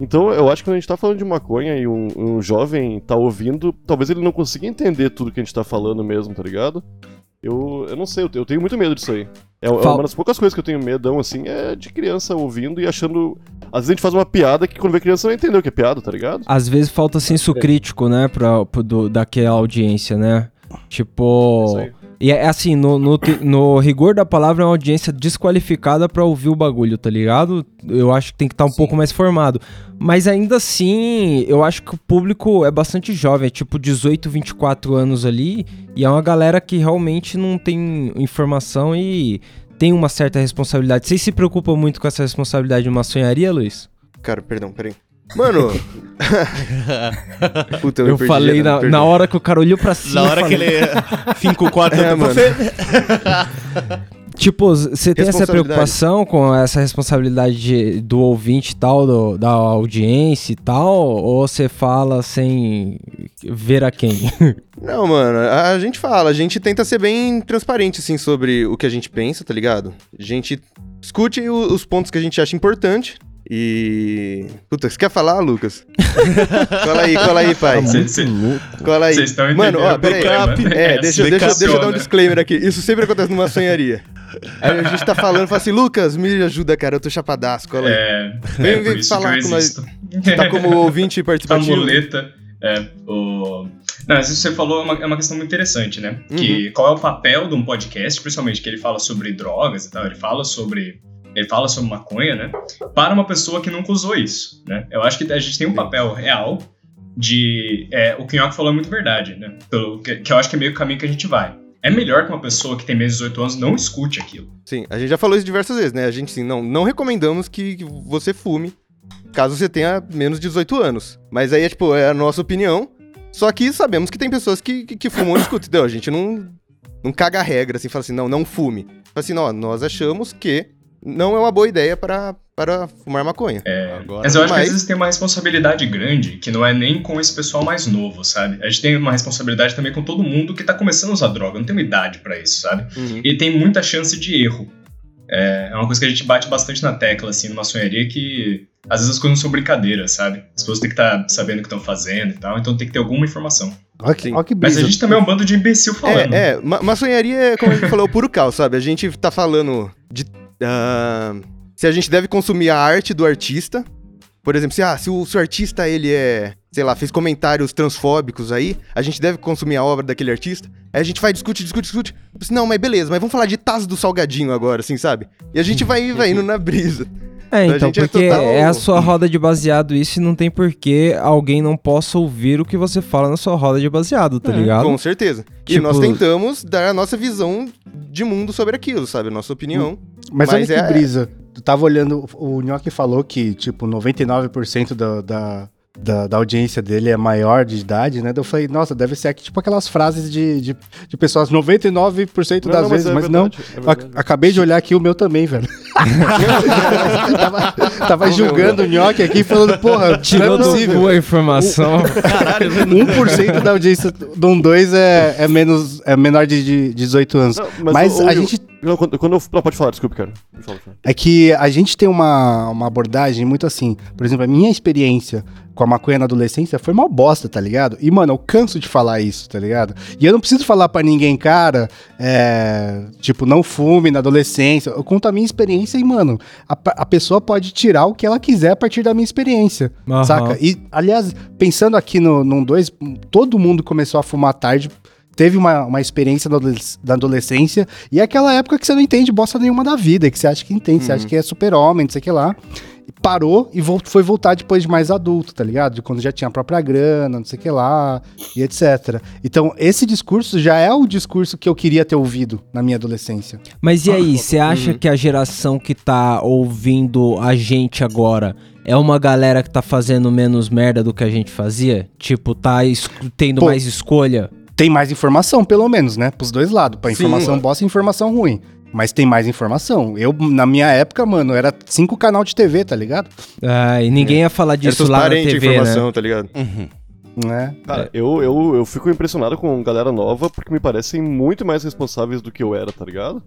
Então, eu acho que quando a gente tá falando de maconha e um, um jovem tá ouvindo, talvez ele não consiga entender tudo que a gente tá falando mesmo, tá ligado? Eu, eu não sei, eu, te- eu tenho muito medo disso aí. É, é Fal- uma das poucas coisas que eu tenho medão, assim, é de criança ouvindo e achando. Às vezes a gente faz uma piada que quando vê criança não entendeu o que é piada, tá ligado? Às vezes falta senso crítico, né, pra, pro, do, daquela audiência, né? É isso Tipo. E é assim, no, no, no rigor da palavra, é uma audiência desqualificada pra ouvir o bagulho, tá ligado? Eu acho que tem que estar um pouco mais formado. Mas ainda assim, eu acho que o público é bastante jovem, é tipo 18, 24 anos ali. E é uma galera que realmente não tem informação e tem uma certa responsabilidade. Vocês se preocupam muito com essa responsabilidade de maçonharia, Luiz? Cara, perdão, peraí. Mano. Puta, eu, Eu falei na, na hora que o cara olhou pra cima. Na hora que ele. 5-4, É, eu- mano. você. Tipo, você tem essa preocupação com essa responsabilidade de- do ouvinte e tal, do- da audiência e tal, ou você fala sem ver a quem? Não, mano, a, gente fala, a gente tenta ser bem transparente, assim, sobre o que a gente pensa, tá ligado? A gente discute os pontos que a gente acha importante e... Puta, você quer falar, Lucas? cola aí, cola aí, pai. Cê- cê- Cola aí. Vocês estão Mano, ó, entendendo pera aí. o problema. É, É, deixa, assim deixa, deixa eu dar um disclaimer aqui. Isso sempre acontece numa sonharia. Aí a gente tá falando, fala assim, Lucas, me ajuda, cara, eu tô chapadaço, cola aí. É, Vem- é vem falar com nós. Tá como ouvinte a participativo. muleta. É, o... Não, mas isso que você falou é uma, é uma questão muito interessante, né? Uhum. Que qual é o papel de um podcast, principalmente que ele fala sobre drogas e tal, ele fala sobre. Ele fala sobre maconha, né? Para uma pessoa que nunca usou isso, né? Eu acho que a gente tem um papel real de. É, o que o Nhoque falou é muito verdade, né? Pelo, que, que eu acho que é meio o caminho que a gente vai. É melhor que uma pessoa que tem menos de 18 anos não escute aquilo. Sim, a gente já falou isso diversas vezes, né? A gente, sim, não, não recomendamos que, que você fume caso você tenha menos de 18 anos. Mas aí, é, tipo, é a nossa opinião. Só que sabemos que tem pessoas que, que, que fumam e escutam. Então, a gente não, não caga a regra, assim, fala assim, não, não fume. Fala assim, não, nós achamos que não é uma boa ideia para, para fumar maconha. Agora, Mas eu acho que Mas- às vezes tem uma responsabilidade grande, que não é nem com esse pessoal mais novo, sabe? A gente tem uma responsabilidade também com todo mundo que tá começando a usar droga, não tem uma idade pra isso, sabe? Uhum. E tem muita chance de erro. É é uma coisa que a gente bate bastante na tecla, assim, numa sonharia, que às vezes as coisas não são brincadeiras, sabe? As pessoas têm que estar sabendo o que estão fazendo e tal, então tem que ter alguma informação. Olha que, Sim. olha que Mas a gente também é um bando de imbecil falando. É, é, ma maçonharia é, como a gente falou, o puro caos, sabe? A gente tá falando de. Ah, se a gente deve consumir a arte do artista. Por exemplo, se, ah, se, o, se o artista ele é, sei lá, fez comentários transfóbicos aí, a gente deve consumir a obra daquele artista. Aí a gente vai, discute, discute, discute. Assim, Não, mas beleza, mas vamos falar de Taz do Salgadinho agora, assim, sabe? E a gente vai, vai indo na brisa. É, então, é porque total- é a sua roda de baseado isso e não tem por que alguém não possa ouvir o que você fala na sua roda de baseado, tá ligado? Com certeza. E Tipo- nós tentamos dar a nossa visão de mundo sobre aquilo, sabe? A nossa opinião. Mas, Mas olha é- que brisa. Tu tava olhando, o Nhoque falou que, tipo, 99% da, da, da, da audiência dele é maior de idade, né? Daí Eu falei, nossa, deve ser aqui, tipo aquelas frases de, de, de pessoas 99% das vezes, mas, não. é A- verdade. acabei de olhar aqui o meu também, velho. tava tava julgando o Nhoque aqui, falando, porra, Tirou não é do possível. cu a informação. 1% da audiência do um 2 é, é, menos, é menor de, de 18 anos. Não, mas o- o- a gente Não, quando, quando eu. Não, pode falar, desculpe, cara. Falar, cara. É que a gente tem uma, uma abordagem muito assim. Por exemplo, a minha experiência com a maconha na adolescência foi uma bosta, tá ligado? E, mano, eu canso de falar isso, tá ligado? E eu não preciso falar pra ninguém, cara, é, tipo, não fume na adolescência. Eu conto a minha experiência e, mano, a, a pessoa pode tirar o que ela quiser a partir da minha experiência, Aham. saca? E, aliás, pensando aqui no, num dois, todo mundo começou a fumar tarde. Teve uma, uma experiência da adoles- da adolescência e é aquela época que você não entende bosta nenhuma da vida, que você acha que entende, você acha que é super-homem, não sei o que lá. E parou e vol- foi voltar depois de mais adulto, tá ligado? De quando já tinha a própria grana, não sei o que lá, e etc. Então, esse discurso já é o discurso que eu queria ter ouvido na minha adolescência. Mas e aí, você acha que a geração que tá ouvindo a gente agora é uma galera que tá fazendo menos merda do que a gente fazia? Tipo, tá es- tendo Pô, mais escolha? Tem mais informação, pelo menos, né? Pros dois lados. Pra Sim. informação bosta e informação ruim. Mas tem mais informação. Eu, na minha época, mano, era cinco canal de TV, tá ligado? Ah, e ninguém ia falar É disso lá na transparente a TV, né? informação, tá ligado? Né? Cara, eu, eu, eu fico impressionado com galera nova porque me parecem muito mais responsáveis do que eu era, tá ligado?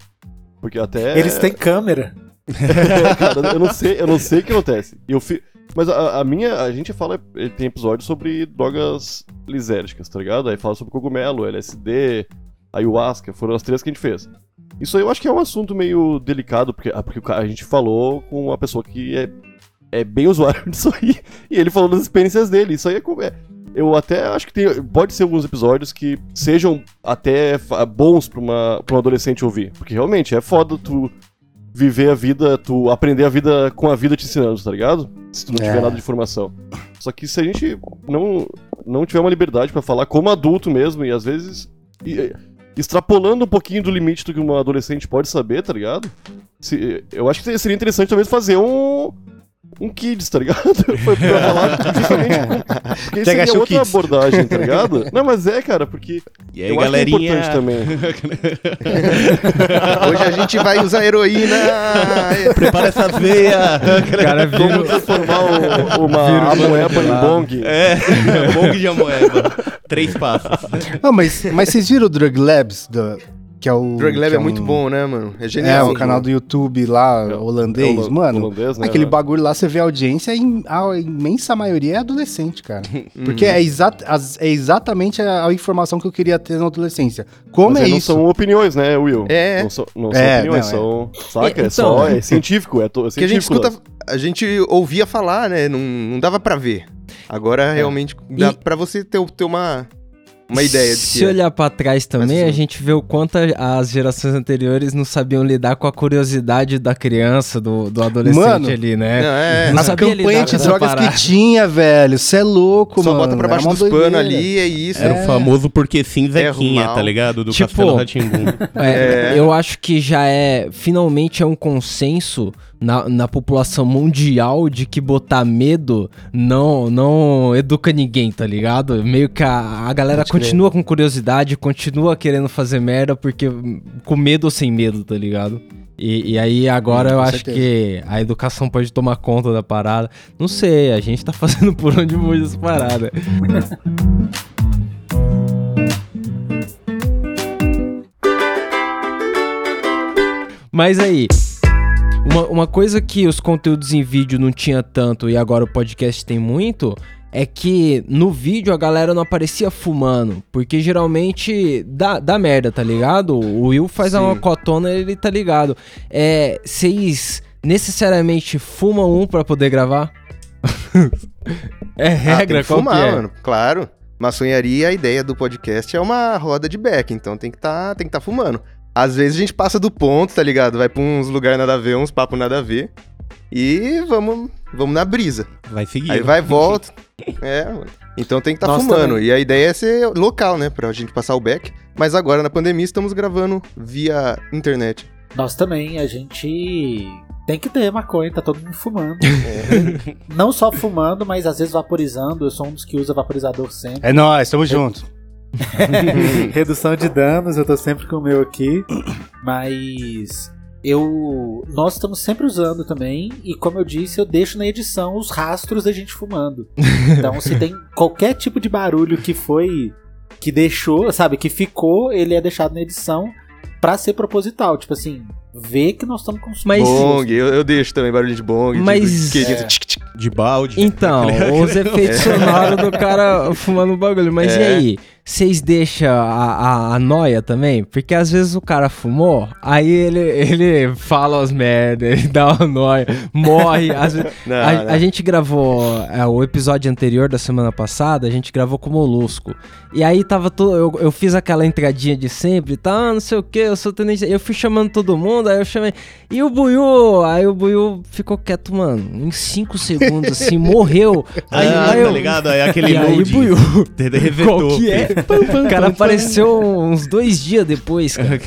Porque até. Eles têm câmera. Cara, eu não sei, eu não sei o que acontece. Eu fi... Mas a, a minha, a gente fala, tem episódio sobre drogas lisérgicas, tá ligado? Aí fala sobre cogumelo, LSD, ayahuasca, foram as três que a gente fez. Isso aí eu acho que é um assunto meio delicado, porque, ah, porque a gente falou com uma pessoa que é, é bem usuário disso aí, e ele falou das experiências dele. Isso aí é, é, eu até acho que tem, pode ser alguns episódios que sejam até bons pra, uma, pra um adolescente ouvir. Porque realmente é foda tu viver a vida, tu aprender a vida com a vida te ensinando, tá ligado? Se tu não tiver É. nada de informação. Só que se a gente não, não tiver uma liberdade pra falar como adulto mesmo, e às vezes e- extrapolando um pouquinho do limite do que um adolescente pode saber, tá ligado? Se- eu acho que seria interessante talvez fazer um. Um kids, tá ligado? Foi pra falar justamente Porque isso Show outra Kids. abordagem, tá ligado? Não, mas é, cara, porque E aí, eu galerinha. acho que é importante também. Hoje a gente vai usar heroína. Prepara essa veia. Cara vira. Como transformar o- uma amoeba em bong. É, bong de amoeba. Três passos. Ah, mas, mas vocês viram o Drug Labs? Do, que é o. Drug Lab é muito um- bom, né, mano? É É, genial. o canal do YouTube lá, holandês. É holan- mano, holandês, né? aquele bagulho lá, você vê a audiência, im- a imensa maioria é adolescente, cara. Porque Uhum. é, exa as- é exatamente a, a informação que eu queria ter na adolescência. Como Mas é não isso? são opiniões, né, Will? É. Não são, não são É, opiniões, não, é. são. Saca? Então- É, só, é científico, é, to, é Que a gente científico, escuta, a gente ouvia falar, né? Não, não dava pra ver. Agora realmente dá E- pra você ter, ter uma, uma ideia de Se que é. olhar pra trás também, Mas, a gente vê o quanto as gerações anteriores não sabiam lidar com a curiosidade da criança, do, do adolescente Mano, ali, né? Não, é, Não As sabia lidar campanhas com de drogas parada. que tinha, velho. Você é louco, só mano. bota pra baixo dos panos ali, é isso. Era o famoso porque sim Erro Zequinha, tá ligado? Do Tipo- Castelo Ratimbum. É, É. Eu acho que já é. Finalmente é um consenso na, na população mundial de que botar medo não, não educa ninguém, tá ligado? Meio que a, a galera. Continua com curiosidade, continua querendo fazer merda, porque com medo ou sem medo, tá ligado? E, e aí agora Hum, eu acho certeza. que a educação pode tomar conta da parada. Não sei, a gente tá fazendo por onde muda essa parada. Mas aí, uma, uma coisa que os conteúdos em vídeo não tinha tanto e agora o podcast tem muito é que no vídeo a galera não aparecia fumando, porque geralmente dá, dá merda, tá ligado? O Will faz Sim. uma cotona ele tá ligado. É, vocês necessariamente fumam um pra poder gravar? é Ah, regra, tem que qual fumar, é? mano. Claro. Maçonharia, a ideia do podcast é uma roda de beck, então tem que tá, tem que tá fumando. Às vezes a gente passa do ponto, tá ligado? Vai pra uns lugares nada a ver, uns papos nada a ver. E vamos, vamos na brisa. Vai seguir. Aí vai e volta. É, mano. Então tem que estar tá Nós fumando. também. E a ideia é ser local, né? Pra gente passar o back. Mas agora, na pandemia, estamos gravando via internet. Nós também, a gente tem que ter maconha, tá todo mundo fumando. Não só fumando, mas às vezes vaporizando. Eu sou um dos que usa vaporizador sempre. É nóis, tamo junto. Redução de danos, eu tô sempre com o meu aqui. Mas eu. Nós estamos sempre usando também. E como eu disse, eu deixo na edição os rastros da gente fumando. Então, se tem qualquer tipo de barulho que foi. Que deixou, sabe, que ficou, ele é deixado na edição pra ser proposital. Tipo assim, ver que nós estamos consumindo. Bong, eu, eu deixo também barulho de bong. Mas- De, de, É. De balde. Então, os efeitos sonoros do cara fumando o bagulho. Mas e É. aí? Vocês deixam a, a, a noia também? Porque às vezes o cara fumou, aí ele, ele fala as merdas, ele dá uma noia, morre. vezes- Não, a, não. a gente gravou é, o episódio anterior da semana passada, a gente gravou com o Molusco. E aí tava todo. Eu, eu fiz aquela entradinha de sempre, tá? Ah, não sei o que, eu sou tenente. Eu fui chamando todo mundo, aí eu chamei. E o Buiu? Aí o Buiu ficou quieto, mano. Em 5 segundos, assim, morreu. Aí, Ah, aí tá eu- ligado? É aquele e aí. Buiu? Revetou. Qual que é? O cara apareceu uns dois dias depois, cara.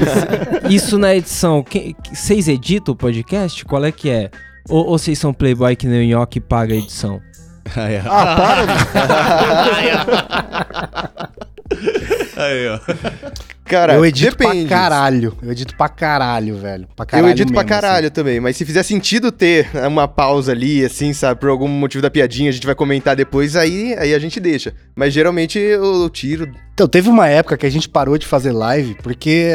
Isso na edição. que- que- Vocês editam o podcast? Qual é que é? Ou, ou vocês são playboy que nem o Nhoque paga a edição? Aí, ó. Ah, para! Aí, ó. Cara, eu edito depende. pra caralho. Eu edito pra caralho, velho. Pra Eu caralho edito pra mesmo, assim. caralho também, mas se fizer sentido ter uma pausa ali, assim, sabe, por algum motivo da piadinha, a gente vai comentar depois, aí, aí a gente deixa. Mas geralmente eu, eu tiro. Então, teve uma época que a gente parou de fazer live, porque.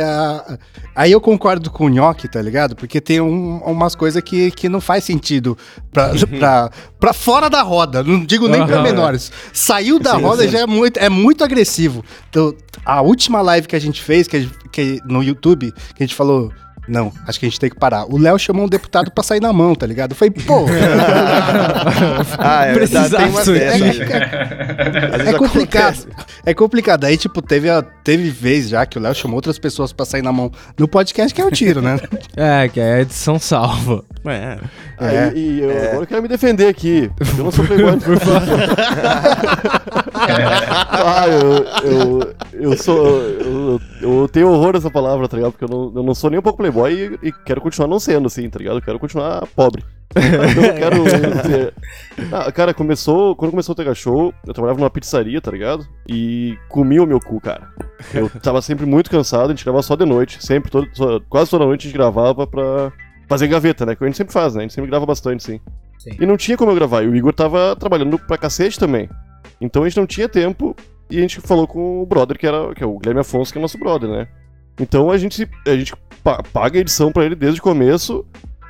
aí eu concordo com o Nhoque, tá ligado? Porque tem um- umas coisas que, que não faz sentido pra, pra, pra fora da roda. Não digo nem pra Aham. menores. Saiu da Sim, roda sim. já é muito, é muito agressivo. Então, a última live que a gente fez, que, que no YouTube, que a gente falou Não, acho que a gente tem que parar. O Léo chamou um deputado pra sair na mão, tá ligado? Eu falei, pô, Ah, é verdade, tem uma dessa. Às vezes é complicado. É complicado. Aí, tipo, teve, a- teve vez já que o Léo chamou outras pessoas pra sair na mão no podcast, que é o tiro, né? É, que é a edição salva. É. É. e eu, agora eu quero me defender aqui. Eu não sou playboy. ah, eu, eu, eu sou. Eu, eu tenho horror dessa palavra, tá ligado? Porque eu não, eu não sou nem um pouco playboy e, e quero continuar não sendo, assim, tá ligado? Eu quero continuar pobre. Então eu quero ser. Ah, cara, começou. Quando começou o Tega Show, eu trabalhava numa pizzaria, tá ligado? E comi o meu cu, cara. Eu tava sempre muito cansado, a gente gravava só de noite. Sempre, todo, só- quase toda noite a gente gravava pra fazer gaveta, né? Que a gente sempre faz, né? A gente sempre grava bastante, sim. Sim. E não tinha como eu gravar. E o Igor tava trabalhando pra cacete também. Então a gente não tinha tempo. E a gente falou com o brother, que, era, que é o Guilherme Afonso, que é nosso brother, né? Então a gente, a gente pa- paga a edição pra ele desde o começo.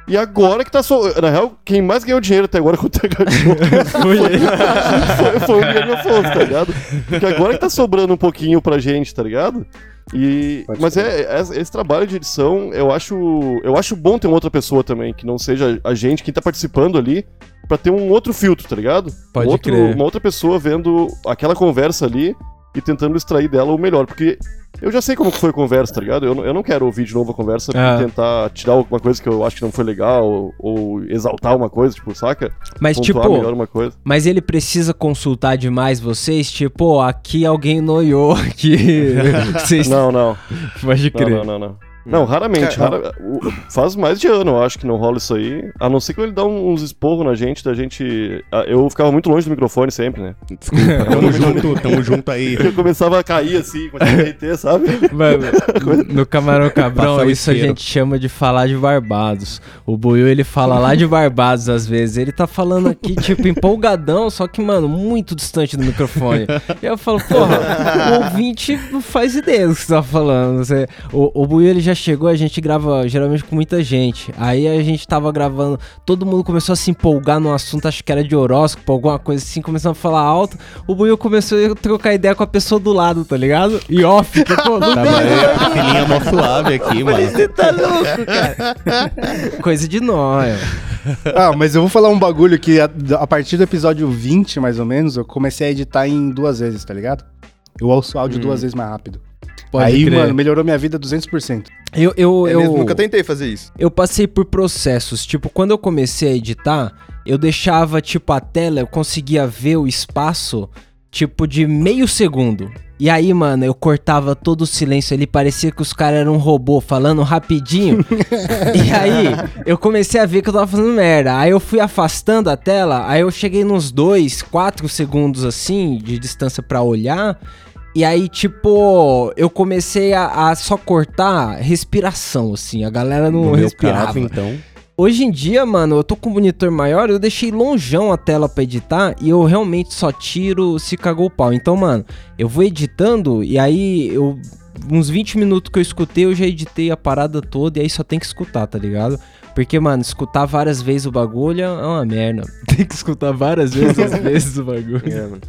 E agora que tá só. Na real, quem mais ganhou dinheiro até agora com o Show Foi ele. foi, foi o Guilherme Afonso, tá ligado? Porque agora que tá sobrando um pouquinho pra gente, tá ligado? E, Pode mas é, é- esse trabalho de edição, eu acho, eu acho bom ter uma outra pessoa também, que não seja a gente, quem tá participando ali, pra ter um outro filtro, tá ligado? Pode um outro, crer. Uma outra pessoa vendo aquela conversa ali e tentando extrair dela o melhor, porque eu já sei como que foi a conversa, tá ligado? Eu, não- eu não quero ouvir de novo a conversa Ah. e tentar tirar alguma coisa que eu acho que não foi legal, ou, ou exaltar uma coisa, tipo, saca? Mas, Pontuar tipo, melhor uma coisa. mas ele precisa consultar demais vocês? Tipo, aqui alguém noiou aqui. Vocês... Não, não. Pode crer. não, não, não. Não, raramente. Cara, rara- faz mais de ano, eu acho que não rola isso aí. A não ser que ele dá uns esporros na gente, da gente. Eu ficava muito longe do microfone sempre, né? Desculpa, tamo junto, tamo junto aí. Eu começava a cair assim, começava a derreter, sabe? Mano, no Camarão Cabrão, Passar o isso a gente chama de falar de Barbados. O Buiu, ele fala lá de Barbados às vezes. Ele tá falando aqui, tipo, empolgadão, só que, mano, muito distante do microfone. E eu falo, porra, o ouvinte não faz ideia do que você tá falando. Você- O, o Buiu, ele já chegou, a gente grava geralmente com muita gente. Aí a gente tava gravando, todo mundo começou a se empolgar no assunto, acho que era de horóscopo, alguma coisa assim, começando a falar alto. O Buiu começou a trocar ideia com a pessoa do lado, tá ligado? E off, que, pô, não Tava eu, a filhinha mó suave aqui, mano. você tá louco, cara. Coisa de nóia. Ah, mas eu vou falar um bagulho que a, a partir do episódio 20, mais ou menos, eu comecei a editar em duas vezes, tá ligado? Eu ouço áudio duas vezes mais rápido. Pode Aí, crer. mano, melhorou minha vida 200%. eu, eu, É eu, mesmo, nunca tentei fazer isso. eu passei por processos. Tipo, quando eu comecei a editar, eu deixava, tipo, a tela, eu conseguia ver o espaço, tipo, de meio segundo. E aí, mano, eu cortava todo o silêncio ali, parecia que os caras eram um robô falando rapidinho. e aí, eu comecei a ver que eu tava fazendo merda. Aí eu fui afastando a tela, aí eu cheguei nos dois, quatro segundos assim, de distância pra olhar. E aí, tipo, eu comecei a, a só cortar respiração, assim. A galera não No respirava. caso, então. Hoje em dia, mano, eu tô com um monitor maior, eu deixei longeão a tela pra editar e eu realmente só tiro se cagou o pau. Então, mano, eu vou editando e aí eu. Uns 20 minutos que eu escutei, eu já editei a parada toda e aí só tem que escutar, tá ligado? Porque, mano, escutar várias vezes o bagulho é uma merda. Tem que escutar várias vezes as vezes o bagulho. É, mano.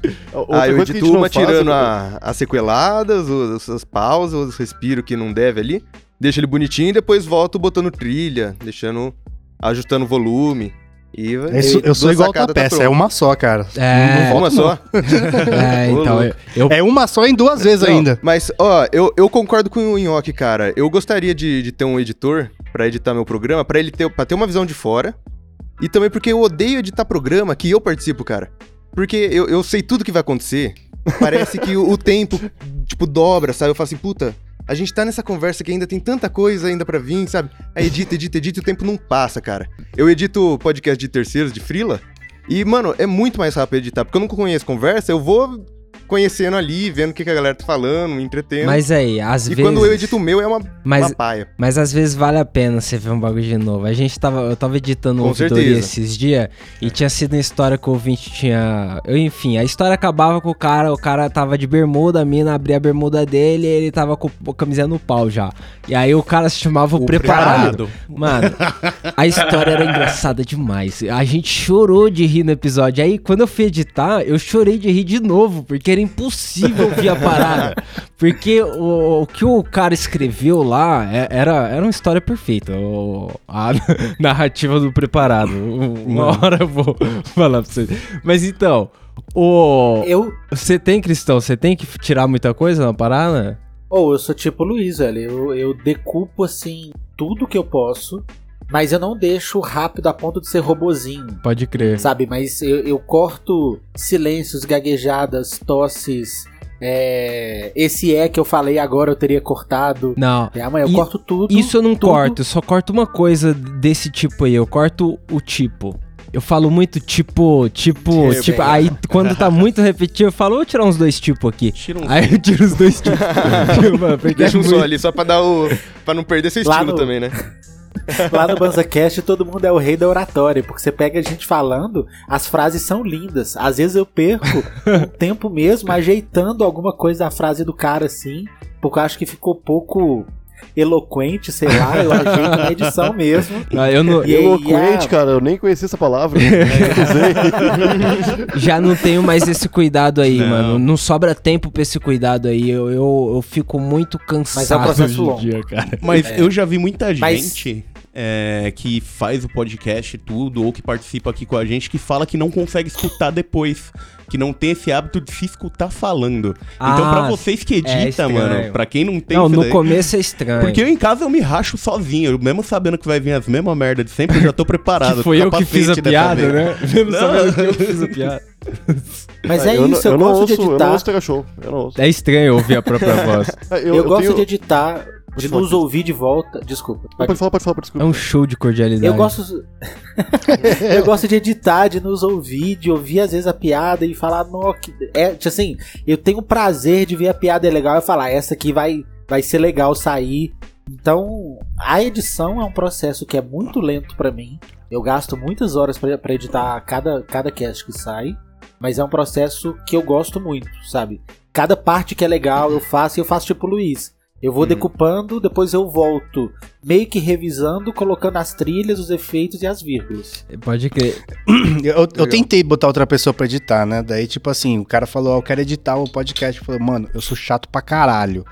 Ah, eu edito uma faz, tirando é- a- as sequeladas, os, as pausas, os respiros que não deve ali. Deixa ele bonitinho e depois volto botando trilha, deixando. ajustando o volume. E, Eu sou, e eu sou igual tá peça, é uma só, cara. É. Não Uma só? É, então, eu, eu É uma só em duas vezes Não, ainda. Mas, ó, eu, eu concordo com o Nhoque, cara. Eu gostaria de, de ter um editor pra editar meu programa, pra ele ter, pra ter uma visão de fora. E também porque eu odeio editar programa que eu participo, cara. Porque eu, eu sei tudo que vai acontecer. Parece que o, o tempo, tipo, dobra, sabe? Eu falo assim, puta, a gente tá nessa conversa que ainda tem tanta coisa ainda pra vir, sabe? Aí edita, edita, edita e o tempo não passa, cara. Eu edito podcast de terceiros, de frila, e, mano, é muito mais rápido editar, porque eu não conheço conversa, eu vou conhecendo ali, vendo o que, que a galera tá falando, me entretendo. Mas aí, às e vezes. quando eu edito o meu, é uma, Mas, uma paia. Mas às vezes vale a pena você ver um bagulho de novo. A gente tava. Eu tava editando um ouvidoria esses dias e tinha sido uma história que o ouvinte tinha. eu, Enfim, a história acabava com o cara, o cara tava de bermuda, a mina abria a bermuda dele e ele tava com a camiseta no pau já. E aí o cara se chamava o, preparado. Mano, a história era engraçada demais. A gente chorou de rir no episódio. Aí, quando eu fui editar, eu chorei de rir de novo, porque era impossível ouvir a parada. Porque o, o que o cara escreveu lá é- era, era uma história perfeita. o- a narrativa do preparado. Uma hora eu vou falar pra você. Mas então, o. Eu, Você tem, Cristão, você tem que tirar muita coisa na parada? ou eu sou tipo o Luiz, velho. Eu, eu decupo assim tudo que eu posso, mas eu não deixo rápido a ponto de ser robozinho. Pode crer. Sabe, mas eu, eu corto silêncios, gaguejadas, tosses. É, esse é que eu falei agora eu teria cortado. Não. É, amanhã eu E- corto tudo. Isso eu não tudo. corto, eu só corto uma coisa desse tipo aí. Eu corto o tipo. Eu falo muito tipo, tipo, Tipo, tipo. é. Aí quando tá muito repetido, eu falo, vou tirar uns dois tipos aqui. Tira um Aí eu tiro os dois tipos. Mano, porque Deixa é um só ali, só pra dar o. pra não perder seu estilo no- também, né? Lá no BanzaCast todo mundo é o rei da oratória, porque você pega a gente falando, as frases são lindas. Às vezes eu perco um tempo mesmo ajeitando alguma coisa da frase do cara assim, porque eu acho que ficou pouco eloquente, sei lá, eu ajeito na edição mesmo. Ah, eu não, E Eloquente, a- cara, eu nem conhecia essa palavra. Já não tenho mais esse cuidado aí, Não. mano. Não sobra tempo pra esse cuidado aí. Eu, eu, eu fico muito cansado Mas é um processo longo. dia, cara. Mas É. eu já vi muita Mas- gente é, que faz o podcast e tudo, ou que participa aqui com a gente, que fala que não consegue escutar depois. Que não tem esse hábito de se escutar falando. então, Ah, pra vocês que é editam, estranho. mano, pra quem não tem Não, isso no daí- começo é estranho. Porque eu em casa eu me racho sozinho, eu mesmo sabendo que vai vir as mesmas merdas de sempre, eu já tô preparado. Que foi eu que fiz a piada, vez. né? Mesmo Não. sabendo que eu fiz a piada. Mas é eu não- isso, eu, eu não gosto ouço, de Eu não editar. ouço. Eu não ouço. É estranho ouvir a própria voz. Ah, Eu, gosto tenho- de editar, de nos ouvir de volta. Desculpa. Pode falar, pode falar, desculpa. É um show de cordialidade. Eu gosto. eu gosto de editar, de nos ouvir, de ouvir às vezes a piada e falar, no, que... é, tipo assim, eu tenho o prazer de ver a piada é legal e falar, essa aqui vai, vai ser legal sair. Então, a edição é um processo que é muito lento pra mim. Eu gasto muitas horas pra pra editar cada, cada cast que sai, mas é um processo que eu gosto muito, sabe? Cada parte que é legal eu faço e eu faço tipo o Luiz. Eu vou decupando, depois eu volto, meio que revisando, colocando as trilhas, os efeitos e as vírgulas. Pode crer. Eu, eu tentei botar outra pessoa pra editar, né? Daí, tipo assim, o cara falou, ó, eu quero editar o podcast. Eu falei, mano, eu sou chato pra caralho.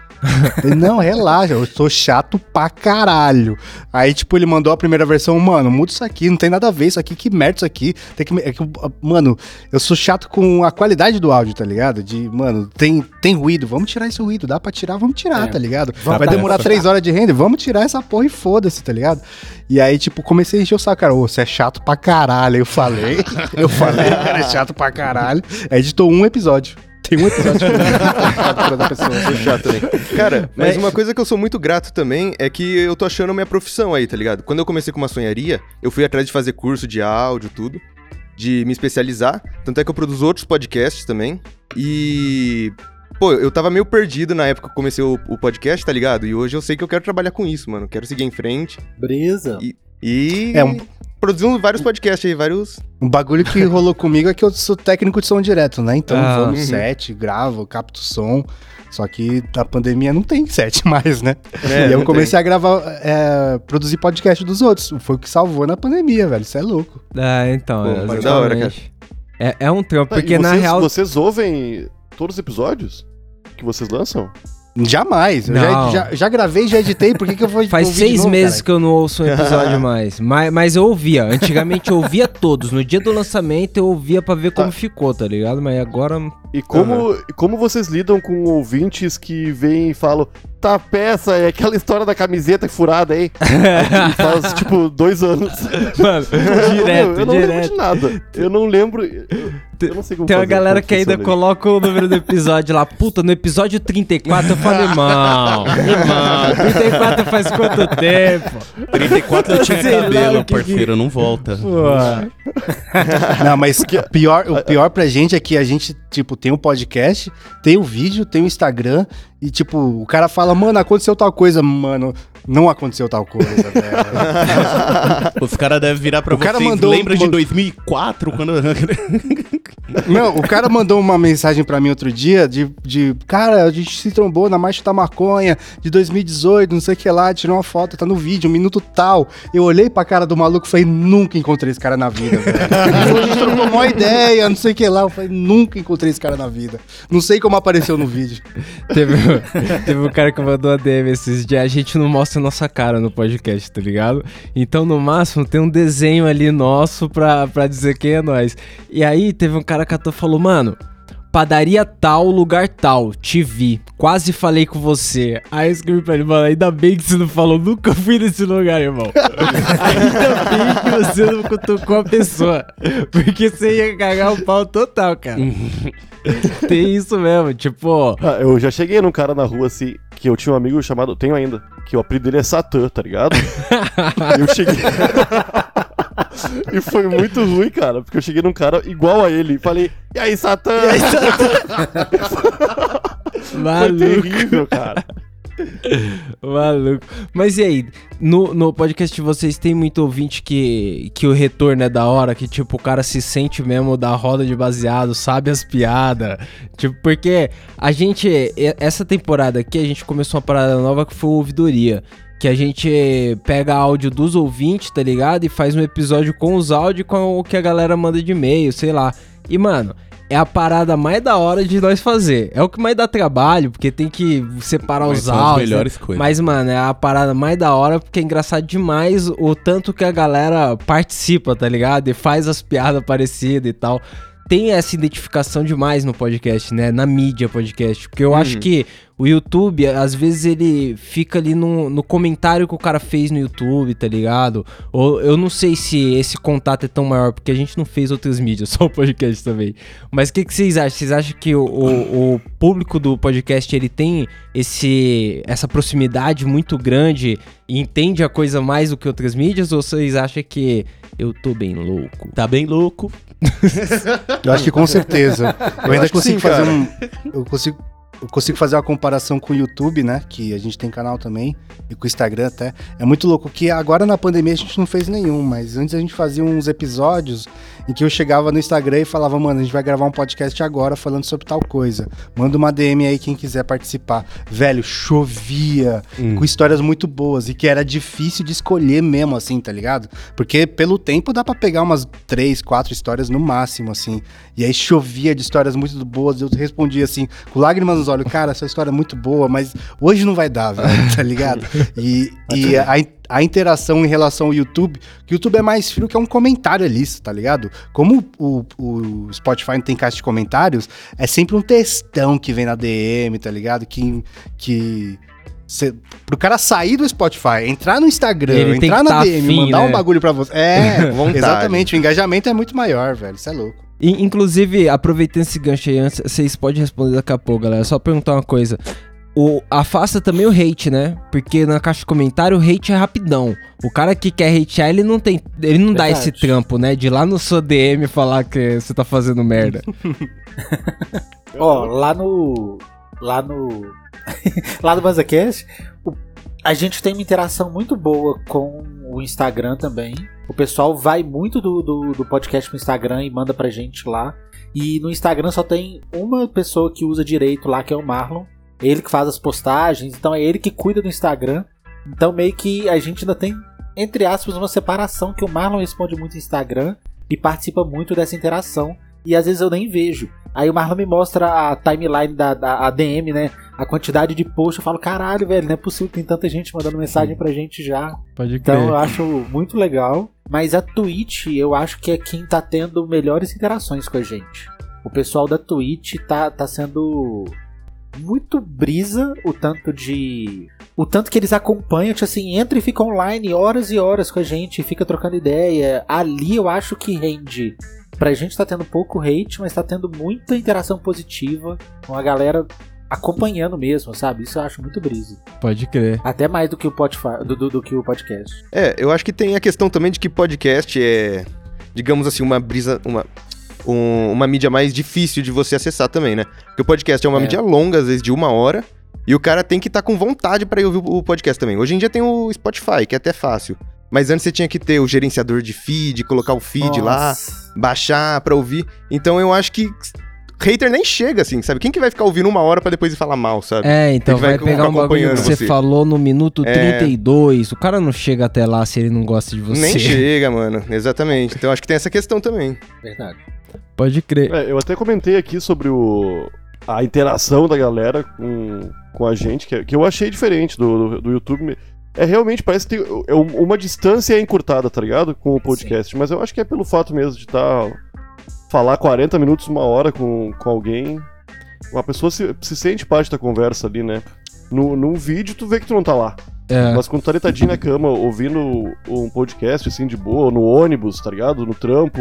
Falei, não, relaxa, eu sou chato pra caralho. Aí, tipo, ele mandou a primeira versão, mano, muda isso aqui, não tem nada a ver isso aqui, que merda isso aqui. Tem que, é que, mano, eu sou chato com a qualidade do áudio, tá ligado? De, mano, tem, tem ruído, vamos tirar esse ruído, dá pra tirar, vamos tirar, É. tá ligado? Vai dar demorar três horas de render, vamos tirar essa porra e foda-se, tá ligado? E aí, tipo, comecei a encher o saco, cara, ô, você é chato pra caralho. Eu falei, eu falei, cara é chato pra caralho. Aí editou um episódio. Tem um episódio que da pessoa. Sou chato também. Cara, mas uma coisa que eu sou muito grato também é que eu tô achando a minha profissão aí, tá ligado? Quando eu comecei com maçonharia, eu fui atrás de fazer curso de áudio, tudo, de me especializar. Tanto é que eu produzo outros podcasts também. E. Pô, eu tava meio perdido na época que eu comecei o, o podcast, tá ligado? E hoje eu sei que eu quero trabalhar com isso, mano. Quero seguir em frente Brisa. e. É um- Produzir um- vários podcasts aí, vários. Um bagulho que rolou comigo é que eu sou técnico de som direto, né? Então Ah, vou no uhum. set, gravo, capto som. Só que na pandemia não tem set mais, né? É, e eu comecei a gravar, é, produzir podcast dos outros. Foi o que salvou na pandemia, velho. Isso é louco. Ah, então, Pô, é, da hora, exatamente. É, é um trampo, Ah, porque e na vocês, real. Vocês ouvem todos os episódios que vocês lançam? Jamais. Eu já, já, já gravei, já editei. Por que, que eu vou Faz seis novo, meses cara? que eu não ouço um episódio mais. Mas, mas eu ouvia. Antigamente eu ouvia todos. No dia do lançamento eu ouvia pra ver como Tá. ficou, tá ligado? Mas agora. E como, como vocês lidam com ouvintes que vêm e falam, tá, peça, é aquela história da camiseta furada aí? Aí faz, tipo, dois anos. Mano, direto, eu não lembro direto. de nada. Eu não lembro. Eu, eu não sei como Tem uma fazer, galera como que ainda funciona coloca o número do episódio lá. Puta, no episódio 34 eu falei, irmão, irmão, 34 faz quanto tempo? 34 eu tinha Sei lá cabelo, o que que- parceiro, não volta. Pô. Não, mas o pior, o pior pra gente é que a gente, tipo, tem um podcast, tem o vídeo, tem o Instagram, e, tipo, o cara fala, mano, aconteceu tal coisa, mano. Não aconteceu tal coisa, velho. Os caras devem virar pra O cara vocês. mandou- Lembra de mandou- 2004, quando... Não, o cara mandou uma mensagem pra mim outro dia de, de cara, a gente se trombou na Marcha da Maconha de 2018, não sei o que lá, tirou uma foto, tá no vídeo, um minuto tal. Eu olhei pra cara do maluco e falei, nunca encontrei esse cara na vida, velho. A gente trocou uma ideia, não sei o que lá. Eu falei, nunca encontrei esse cara na vida. Não sei como apareceu no vídeo. Teve, teve um cara que mandou a DM esses dias. A gente não mostra nossa cara no podcast, tá ligado? Então, no máximo, tem um desenho ali nosso pra, pra dizer quem é nós. E aí, teve um cara que falou, mano. Padaria tal, lugar tal, te vi. Quase falei com você. Aí eu escrevi pra ele, mano, ainda bem que você não falou, nunca fui nesse lugar, irmão. ainda bem que você não cutucou a pessoa. Porque você ia cagar o pau total, cara. Tem isso mesmo, tipo. Ah, eu já cheguei num cara na rua assim, que eu tinha um amigo chamado, tenho ainda, que o apelido dele é Satã, tá ligado? Eu cheguei. E foi muito ruim, cara, porque eu cheguei num cara igual a ele e falei, e aí, Satã? Foi Maluco. terrível, cara. Maluco. Mas e aí, no, no podcast de vocês tem muito ouvinte que, que o retorno é da hora, que tipo, o cara se sente mesmo da roda de baseado, sabe as piadas. Tipo, porque a gente, e- essa temporada aqui, a gente começou uma parada nova que foi o ouvidoria. Que a gente pega áudio dos ouvintes, tá ligado? E faz um episódio com os áudios com o que a galera manda de e-mail, sei lá. E, mano, é a parada mais da hora de nós fazer. É o que mais dá trabalho, porque tem que separar Mas os áudios. né? melhores coisas. Mas, mano, é a parada mais da hora porque é engraçado demais o tanto que a galera participa, tá ligado? E faz as piadas parecidas e tal. Tem essa identificação demais no podcast, né? Na mídia podcast. Porque eu acho que o YouTube, às vezes, ele fica ali no, no comentário que o cara fez no YouTube, tá ligado? Ou eu não sei se esse contato é tão maior, porque a gente não fez outras mídias, só o podcast também. Mas o que, que vocês acham? Vocês acham que o, o- o público do podcast ele tem esse, essa proximidade muito grande e entende a coisa mais do que outras mídias? Ou vocês acham que eu tô bem louco? Tá bem louco. Eu acho que com certeza. Eu ainda acho que consigo sim, fazer cara. um. Eu consigo, eu consigo fazer uma comparação com o YouTube, né? Que a gente tem canal também, e com o Instagram até. É muito louco que agora na pandemia a gente não fez nenhum, mas antes a gente fazia uns episódios em que eu chegava no Instagram e falava, mano, a gente vai gravar um podcast agora falando sobre tal coisa. Manda uma DM aí quem quiser participar. Velho, chovia, com histórias muito boas e que era difícil de escolher mesmo, assim, tá ligado? Porque pelo tempo dá pra pegar umas três, quatro histórias no máximo, assim. E aí chovia de histórias muito boas. Eu respondia assim, com lágrimas nos olhos, cara, essa história é muito boa, mas hoje não vai dar, velho, tá ligado? E, e a, a interação em relação ao YouTube, que o YouTube é mais frio que é um comentário ali, tá ligado? Como o, o Spotify não tem caixa de comentários, é sempre um textão que vem na DM, tá ligado? Que. que Cê, pro cara sair do Spotify, entrar no Instagram, Ele entrar na tá DM, afim, mandar né? um bagulho pra você. É, exatamente. O engajamento é muito maior, velho. Isso é louco. E, inclusive, aproveitando esse gancho aí, antes, vocês podem responder daqui a pouco, galera. Só perguntar uma coisa. O, afasta também o hate, né? Porque na caixa de comentário o hate é rapidão. O cara que quer hatear, ele não tem. Ele não dá Verdade. esse trampo, né? De ir lá no seu DM falar que você tá fazendo merda. Ó, lá no. Lá no. lá no BanzaCast, a gente tem uma interação muito boa com o Instagram também. O pessoal vai muito do, do, do podcast pro Instagram e manda pra gente lá. E no Instagram só tem uma pessoa que usa direito lá, que é o Marlon. Ele que faz as postagens, então é ele que cuida do Instagram. Então meio que a gente ainda tem, entre aspas, uma separação que o Marlon responde muito Instagram e participa muito dessa interação. E às vezes eu nem vejo. Aí o Marlon me mostra a timeline da, da né? A quantidade de posts. Eu falo, caralho, velho, não é possível tem tanta gente mandando mensagem pra gente já. Pode Então eu acho muito legal. Mas a Twitch, eu acho que é quem tá tendo melhores interações com a gente. O pessoal da Twitch tá, tá sendo muito brisa o tanto de. O tanto que eles acompanham, tipo assim, entra e fica online horas e horas com a gente, fica trocando ideia. Ali eu acho que rende. Pra gente tá tendo pouco hate, mas tá tendo muita interação positiva com a galera acompanhando mesmo, sabe? Isso eu acho muito brisa. Pode crer. Até mais do que o, do, do- do que o podcast. É, eu acho que tem a questão também de que podcast é, digamos assim, uma brisa, uma, um- uma mídia mais difícil de você acessar também, né? Porque o podcast é uma É. mídia longa, às vezes de uma hora, e o cara tem que estar com vontade pra ir ouvir o podcast também. Hoje em dia tem o Spotify, que é até fácil. Mas antes você tinha que ter o gerenciador de feed, colocar o feed lá, Nossa. baixar pra ouvir. Então eu acho que hater nem chega assim, sabe? Quem que vai ficar ouvindo uma hora pra depois ir falar mal, sabe? É, então vai, vai pegar um bagulho que você você. falou no minuto É. 32. O cara não chega até lá se ele não gosta de você. Nem chega, mano. Exatamente. Então acho que tem essa questão também. Verdade. Pode crer. É, eu até comentei aqui sobre o, a interação da galera com, com a gente, que, que eu achei diferente do, do, do YouTube. É realmente, parece que tem, é um- uma distância encurtada, tá ligado? Com o podcast. Mas eu acho que é pelo fato mesmo de estar. falar 40 minutos, uma hora com, com alguém. Uma pessoa se, se sente parte da conversa ali, né? No, num vídeo, tu vê que tu não tá lá. É. Mas quando tá deitadinho na cama, ouvindo um podcast assim de boa, no ônibus, tá ligado? No trampo,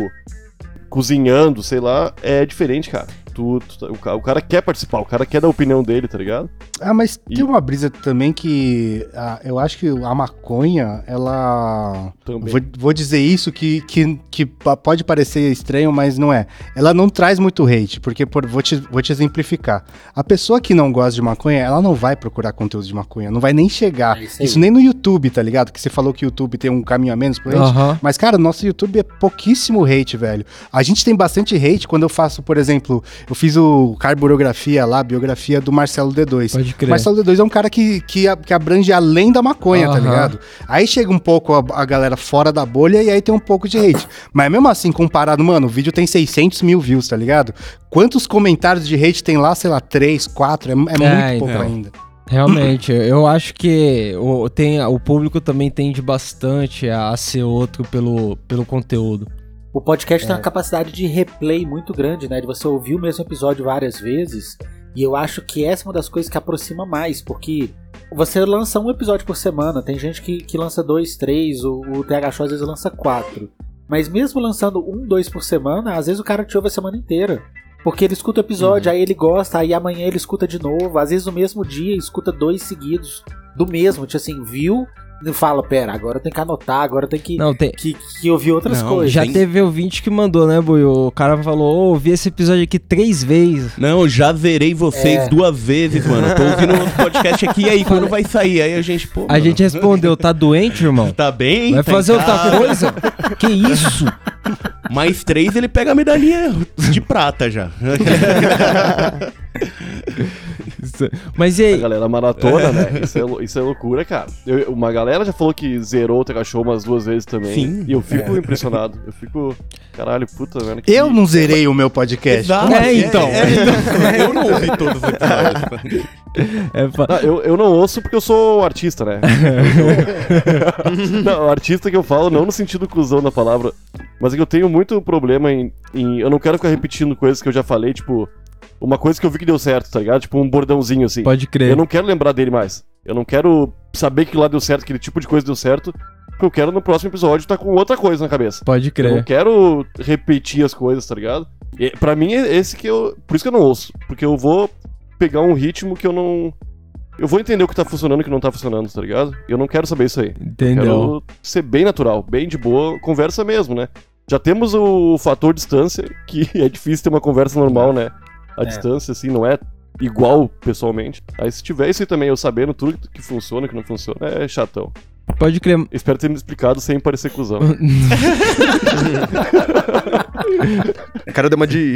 cozinhando, sei lá, é diferente, cara. Tu, tu- o, ca- o cara quer participar, o cara quer dar a opinião dele, tá ligado? Ah, mas E- tem uma brisa também que ah, eu acho que a maconha, ela. Também. Vou, vou dizer isso que, que, que pode parecer estranho, mas não é. Ela não traz muito hate, porque por- vou, te, vou te exemplificar. A pessoa que não gosta de maconha, ela não vai procurar conteúdo de maconha, não vai nem chegar. É isso isso nem no YouTube, tá ligado? Que você falou que o YouTube tem um caminho a menos pro hate. Mas, cara, nosso YouTube é pouquíssimo hate, velho. A gente tem bastante hate quando eu faço, por exemplo, eu fiz o carburografia lá, biografia do Marcelo D2. Pode crer. Marcelo D2 é um cara que, que, a- que abrange além da maconha, tá ligado? Aí chega um pouco a, a galera fora da bolha e aí tem um pouco de hate. Mas mesmo assim, comparado, mano, o vídeo tem 600 mil views, tá ligado? Quantos comentários de hate tem lá? Sei lá, 3, 4, é, é É, muito pouco então. ainda. Realmente, eu acho que o, tem, o público também tende bastante a ser outro pelo, pelo conteúdo. O podcast tem uma capacidade de replay muito grande, né? De você ouvir o mesmo episódio várias vezes. E eu acho que essa é uma das coisas que aproxima mais, porque você lança um episódio por semana, tem gente que, que lança dois, três, o, o TH Show às vezes lança quatro. Mas mesmo lançando um, dois por semana, às vezes o cara te ouve a semana inteira. Porque ele escuta o episódio, aí ele gosta, aí amanhã ele escuta de novo. Às vezes no mesmo dia escuta dois seguidos do mesmo. Tipo assim, viu? Fala, pera, agora eu tenho que anotar, agora eu tenho que, Não, tem. que, que ouvir outras Não, coisas. Já tem- teve ouvinte que mandou, né, Bui? O cara falou, ô, ouvi esse episódio aqui três vezes. Não, já zerei vocês É. duas vezes, mano. Tô ouvindo o podcast aqui, e aí, quando vai sair? Aí a gente, pô. A mano, gente respondeu, tá doente, irmão? Tá bem? Vai tá fazer outra casa. coisa? Que isso? Mais três, ele pega a medalhinha de prata já. Mas e A aí? galera maratona, né? Isso é, isso é loucura, cara. Eu- uma galera já falou que zerou o Tega Show umas duas vezes também. Sim. E eu fico impressionado. Eu fico. Caralho, puta, velho. que- Eu não zerei o meu podcast. Exato. É, então. é, eu não ouvi todos os episódios. É, fa- Ah, eu, eu não ouço porque eu sou artista, né? não, o artista que eu falo, não no sentido cuzão da palavra, mas é que eu tenho muito problema em, em- Eu não quero ficar repetindo coisas que eu já falei, tipo. Uma coisa que eu vi que deu certo, tá ligado? Tipo um bordãozinho assim. Pode crer. Eu não quero lembrar dele mais. Eu não quero saber que lá deu certo, aquele tipo de coisa deu certo. Porque eu quero no próximo episódio estar com outra coisa na cabeça. Pode Eu não crer. quero repetir as coisas, tá ligado? E, pra mim é esse que eu. Por isso que eu não ouço. Porque eu vou pegar um ritmo que eu não. Eu vou entender o que tá funcionando e o que não tá funcionando, tá ligado? Eu não quero saber isso aí. Entendeu? Quero ser bem natural, bem de boa, conversa mesmo, né? Já temos o fator distância, que é difícil ter uma conversa normal, né? A É. distância, assim, não é igual pessoalmente. Aí se tiver isso aí também, eu sabendo tudo que funciona e que não funciona, é chatão. Pode crer. Espero ter me explicado sem parecer cuzão. O cara deu uma de.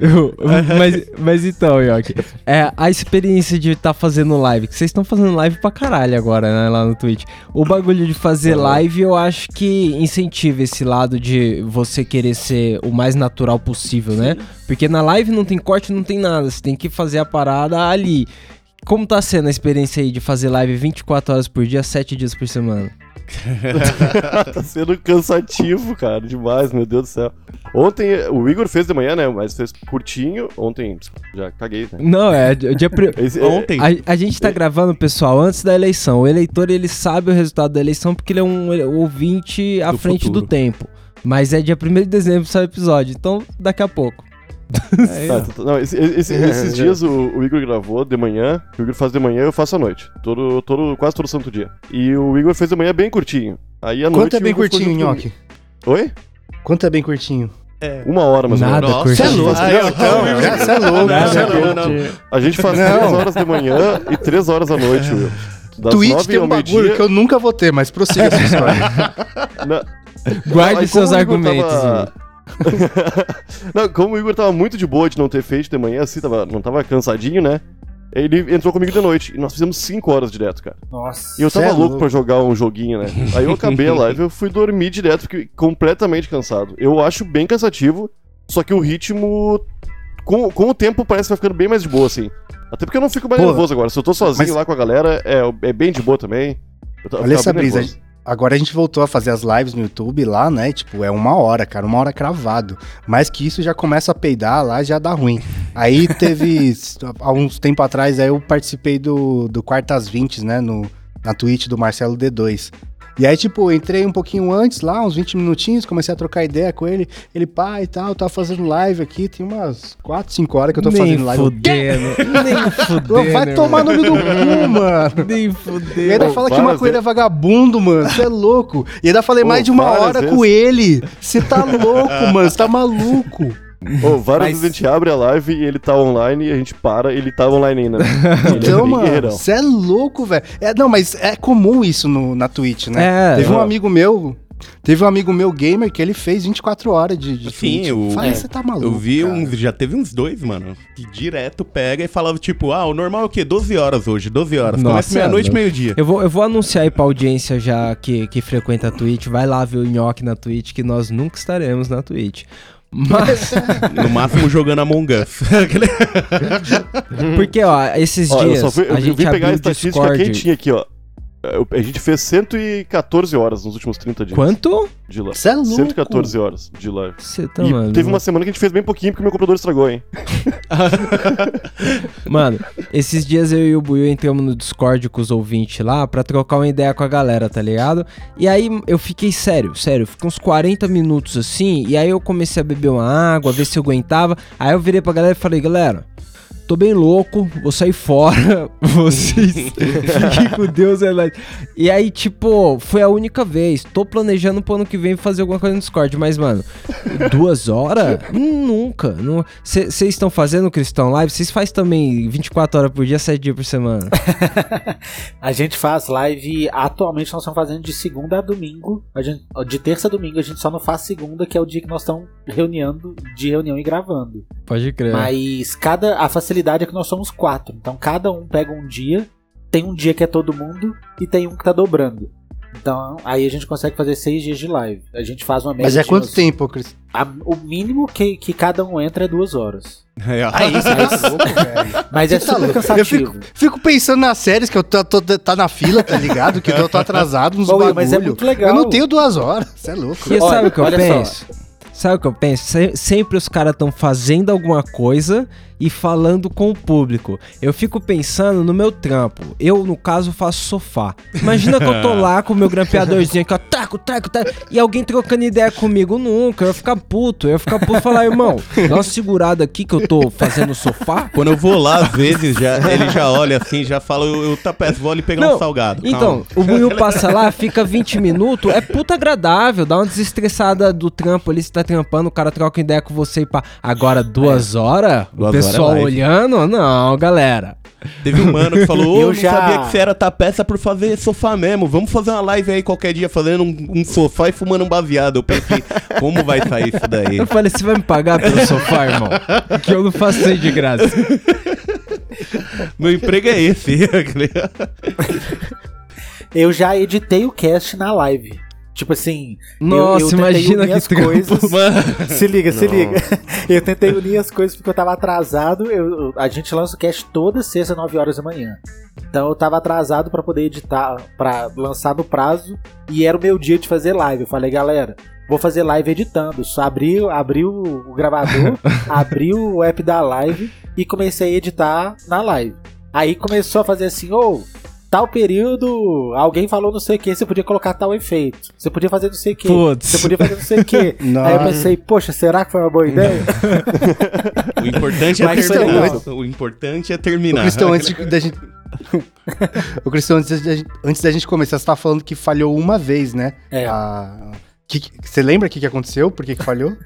Eu- mas, mas então, Yoki, é, a experiência de estar fazendo live, que vocês estão fazendo live pra caralho agora, né, lá no Twitch. O bagulho de fazer live, eu acho que incentiva esse lado de você querer ser o mais natural possível, né? Porque na live não tem corte, não tem nada, você tem que fazer a parada ali. Como tá sendo a experiência aí de fazer live 24 horas por dia, 7 dias por semana? tá sendo cansativo, cara, demais, meu Deus do céu. Ontem, o Igor fez de manhã, né? Mas fez curtinho. Ontem, já caguei, né? Não, é dia, pri- Esse- é- Ontem. A, a gente tá gravando, pessoal, antes da eleição. O eleitor, ele sabe o resultado da eleição porque ele é um ouvinte à Do frente futuro. do tempo. Mas é dia 1 de dezembro sai o episódio, então daqui a pouco. Tá, tá, tá. Não, esse- esse- esses dias o, o Igor gravou de manhã. O Igor faz de manhã eu faço à noite. Todo, todo, quase todo santo dia. E o Igor fez de manhã bem curtinho. Aí à noite. Quanto é o bem Igor ficou curtinho, Nhoque? Oi? Quanto é bem curtinho? Uma hora, mais ou Nada, menos. Nossa, Você é louco, não, então, você é louco, Não, você é não, louco. não, não. A gente faz Não. três horas de manhã e três horas à noite, Will. Das Twitch nove tem um bagulho que eu nunca vou ter, mas prossiga essa história. Na- Guarde Aí, seus argumentos. tava- não, como o Igor tava muito de boa de não ter feito de manhã, assim, tava, não tava cansadinho, né? Ele entrou comigo de noite e nós fizemos 5 horas direto, cara. Nossa. E eu tava é louco louco. pra jogar um joguinho, né? Aí eu acabei a live, eu fui dormir direto, fiquei completamente cansado. Eu acho bem cansativo, só que o ritmo, com, com o tempo, parece que vai ficando bem mais de boa, assim. Até porque eu não fico mais Pô, nervoso agora. Se eu tô sozinho mas- lá com a galera, é, é bem de boa também. Eu, eu Olha essa brisa. nervoso. Agora a gente voltou a fazer as lives no YouTube lá, né? Tipo, é uma hora, cara, uma hora cravado. Mais que isso já começa a peidar lá, já dá ruim. Aí teve, há uns tempo atrás, aí eu participei do, do Quartas 20, né? No, na Twitch do Marcelo D2. E aí, tipo, entrei um pouquinho antes lá, uns 20 minutinhos, comecei a trocar ideia com ele. Ele, pá, e tal, tava fazendo live aqui, tem umas 4, 5 horas que eu tô Nem fazendo live. fudendo. Nem fudendo. Vai tomar no meio do cu, mano. Nem E fudendo. ainda Pô, fala que várias maconheiro é vagabundo, mano. Você é louco. E ainda falei Pô, mais de uma hora vezes. com ele. Você tá louco, mano. Você tá maluco. Ô, várias Mas- vezes a gente abre a live e ele tá online e a gente para, ele tá online ainda. né? É Então, bem mano, você é louco, velho. É, não, mas é comum isso no, na Twitch, né? É, Teve um é. amigo meu. Teve um amigo meu gamer que ele fez 24 horas de, de Sim, Twitch. eu- Falei, é. você tá maluco. Eu vi cara. uns, já teve uns dois, mano, que direto pega e falava, tipo, ah, o normal é o quê? 12 horas hoje, 12 horas. Nossa, Começa meia-noite, é, meio-dia. Eu vou, eu vou anunciar aí pra audiência já que, que frequenta a Twitch. Vai lá ver o Nhoque na Twitch, que nós nunca estaremos na Twitch. Mas, No máximo jogando Among Us. Porque, ó, esses Ó, eu dias só fui, eu a gente vim pegar a estatística Discord. quentinha aqui, ó. A gente fez 114 horas nos últimos 30 dias. Quanto? De live. Você é louco. 114 horas de live. Você tá, e mano. teve uma semana que a gente fez bem pouquinho porque meu computador estragou, hein? Mano, esses dias eu e o Buiu entramos no Discord com os ouvintes lá pra trocar uma ideia com a galera, tá ligado? E aí eu fiquei sério, sério, fiquei uns 40 minutos assim, e aí eu comecei a beber uma água, ver se eu aguentava. Aí eu virei pra galera e falei, galera. Tô bem louco, vou sair fora. Vocês fiquem com Deus, é. E aí, tipo, foi a única vez. Tô planejando pro ano que vem fazer alguma coisa no Discord, mas, mano, duas horas? Nunca. Vocês estão fazendo Cristão Live? Vocês fazem também 24 horas por dia, 7 dias por semana? A gente faz live. Atualmente nós estamos fazendo de segunda a domingo. A gente, de terça a domingo a gente só não faz segunda, que é o dia que nós estamos reuniando, de reunião e gravando. Pode crer. Mas cada. A facilidade é que nós somos quatro. Então cada um pega um dia. Tem um dia que é todo mundo e tem um que tá dobrando. Então, aí a gente consegue fazer seis dias de live. A gente faz uma média. Mas é de quanto uns- tempo, Cris? a- o mínimo que, que cada um entra é duas horas. Aí, você é louco, velho. Mas é Você tá super louco. Eu cansativo. fico, fico pensando nas séries que eu tô, tô- tá na fila, tá ligado? Que eu tô atrasado nos Will, bagulho. mas é muito legal. Eu não tenho duas horas. Você é louco. E Olha, sabe o que eu olha só. Sabe o que eu penso? Se- sempre os caras estão fazendo alguma coisa e falando com o público. Eu fico pensando no meu trampo. Eu, no caso, faço sofá. Imagina que eu tô lá com o meu grampeadorzinho aqui, ó, traco, traco, traco, e alguém trocando ideia comigo. Nunca. Eu ia ficar puto. Eu ia ficar puto e falar, irmão, dá uma segurada aqui que eu tô fazendo sofá. Quando eu vou lá, às vezes, já, ele já olha assim, já fala, eu, eu vou ali pegar Não, um salgado. Então, o Buiu passa lá, fica 20 minutos, é puta agradável, dá uma desestressada do trampo ali, você tá trampando, o cara troca ideia com você e pá. Agora, duas horas? Duas o pessoal horas é live. olhando? Não, galera. Teve um mano que falou, ô, Eu não já- sabia que você era tapeça por fazer sofá mesmo. Vamos fazer uma live aí qualquer dia fazendo um, um sofá e fumando um baseado. Eu pensei, como vai sair isso daí? Eu falei, você vai me pagar pelo sofá, irmão? Que eu não faço isso de graça. Meu emprego é esse. Eu já editei o cast na live. Tipo assim. eu- Nossa, eu tentei imagina unir que as trampo. coisas. Mano, Se liga, se liga. Eu tentei unir as coisas porque eu tava atrasado. Eu, a gente lança o cast toda sexta, 9 horas da manhã. Então eu tava atrasado pra poder editar, pra lançar no prazo. E era o meu dia de fazer live. Eu falei, galera, vou fazer live editando. Só abri, abri o, gravador, abri o app da live e comecei a editar na live. Aí começou a fazer assim, ô. Tal período, alguém falou não sei o que, você podia colocar tal efeito. Você podia fazer não sei o que. Putz. Você podia fazer não sei o que. Aí eu pensei, poxa, será que foi uma boa ideia? o importante é Mas foi terminar. legal. O importante é terminar. Cristão, antes da gente. Ô, Cristão, antes da, gente, antes da gente começar, você tá falando que falhou uma vez, né? É. A- que- que- você lembra o que, que aconteceu? Por que, que falhou?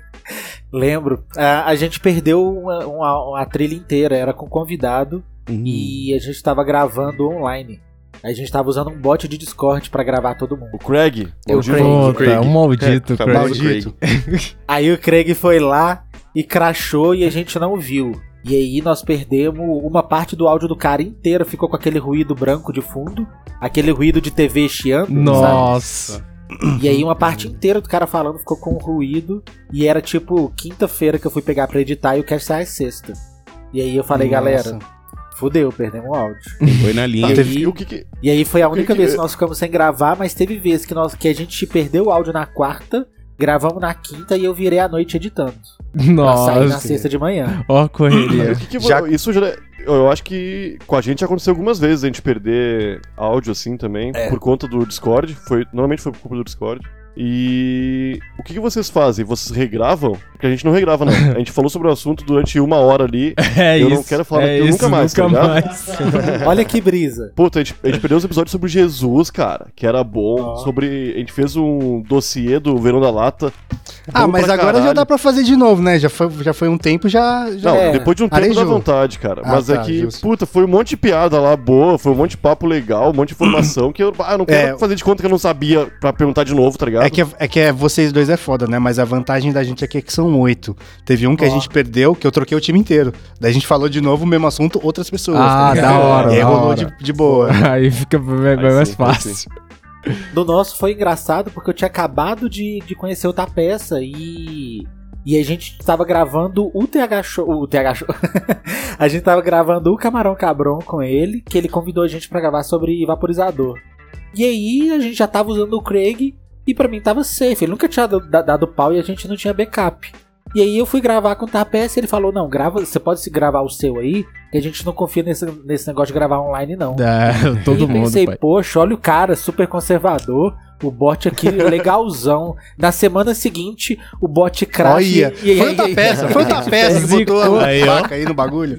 Lembro. A, a gente perdeu uma, uma- uma trilha inteira, era com convidado Uhum. e a gente tava gravando online. A gente tava usando um bot de Discord pra gravar todo mundo. O Craig. Eu, maldito. Craig. Puta, Craig. um maldito, É, Craig. Maldito. Aí o Craig foi lá e crashou e a gente não viu. E aí nós perdemos uma parte do áudio do cara inteiro, ficou com aquele ruído branco de fundo, aquele ruído de TV chiando, sabe? Nossa. E aí uma parte inteira do cara falando ficou com ruído. E era tipo quinta-feira que eu fui pegar pra editar e o cast sai sexta. E aí eu falei, Nossa. galera, fudeu, perdemos o áudio. Foi na linha. E Teve- aí- o que que- E aí foi a única que- vez que nós ficamos sem gravar, mas teve vezes que, nós, que a gente perdeu o áudio na quarta, gravamos na quinta e eu virei a noite editando. Pra sair na Nossa. sexta de manhã. Ó a correria. que que Já- Isso já. Eu acho que com a gente aconteceu algumas vezes a gente perder áudio assim também, É. por conta do Discord. Foi, normalmente foi por culpa do Discord. E o que, que vocês fazem? Vocês regravam? Porque a gente não regrava, não. A gente falou sobre o assunto durante uma hora ali. É Eu isso. não quero falar é isso, nunca mais, Nunca tá ligado? mais. Olha que brisa. Puta, a gente, a gente perdeu os episódios sobre Jesus, cara, que era bom. Ó. Sobre. A gente fez um dossiê do Verão da Lata. Ah, mas agora já dá pra fazer de novo, né? Já foi, já foi um tempo, já. já... Não, É, depois de um tempo dá arejou. vontade, cara. Ah, Mas é tá, que, justo. puta, foi um monte de piada lá boa, foi um monte de papo legal, um monte de informação que eu, ah, não quero É. fazer de conta que eu não sabia pra perguntar de novo, tá ligado? É que, é, é que é, vocês dois é foda, né? Mas a vantagem da gente aqui é que são oito. Teve um que a gente perdeu, que eu troquei o time inteiro. Daí a gente falou de novo o mesmo assunto, outras pessoas. Ah, tá da hora, E aí da rolou hora. de, de boa. Aí fica bem, bem Aí mais sim, fácil. No nosso foi engraçado porque eu tinha acabado de, de conhecer o Tapeça e. E a gente tava gravando o TH Show. O TH Show. a gente tava gravando o Camarão Cabron com ele, que ele convidou a gente pra gravar sobre vaporizador. E aí a gente já tava usando o Craig e pra mim tava safe. Ele nunca tinha dado, dado pau e a gente não tinha backup. E aí eu fui gravar com o Tapeça e ele falou: Não, grava, você pode se gravar o seu aí, que a gente não confia nesse, nesse negócio de gravar online, não. É, todo e mundo, pensei, pai. poxa, olha o cara, super conservador. O bot aqui legalzão. Na semana seguinte, o bot crash. Olha, e, e, foi o Tapeça, foi o Tapeça que Zico. botou a Aí, faca aí no bagulho.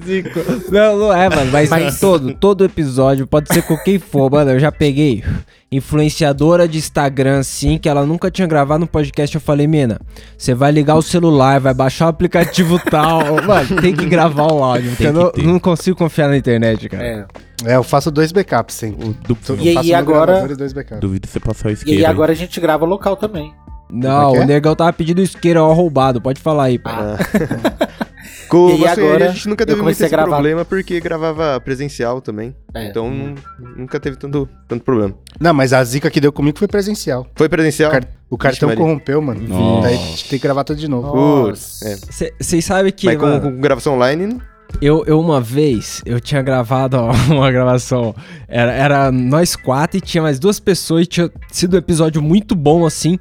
Não, não é, mano. Mas, Mas- todo, todo episódio, pode ser com quem for, mano. Eu já peguei influenciadora de Instagram, assim, que ela nunca tinha gravado no podcast. Eu falei, mina, você vai ligar o celular, vai baixar o aplicativo tal. Mano, tem que gravar o áudio. Porque Tem eu que não, ter. não consigo confiar na internet, cara. É. É, eu faço dois backups sempre. O du- Eu E no agora- e dois backups. Duvido você passar o E isqueiro. aí. agora a gente grava local também. Não, é que o é? negão tava pedindo isqueiro, ó, roubado. Pode falar aí, pai. Com E o Maçonharia, agora a gente nunca teve muito esse gravar- problema porque gravava presencial também. É. Então nu- nunca teve tanto, tanto problema. Não, mas a zica que deu comigo foi presencial. Foi presencial? O, car- o cartão corrompeu, mano. Nossa. Daí a gente tem que gravar tudo de novo. Putz, é. Vocês sabem que, Mas com, mano, com gravação online, Eu, eu uma vez, eu tinha gravado ó, uma gravação, era, era nós quatro e tinha mais duas pessoas e tinha sido um episódio muito bom assim.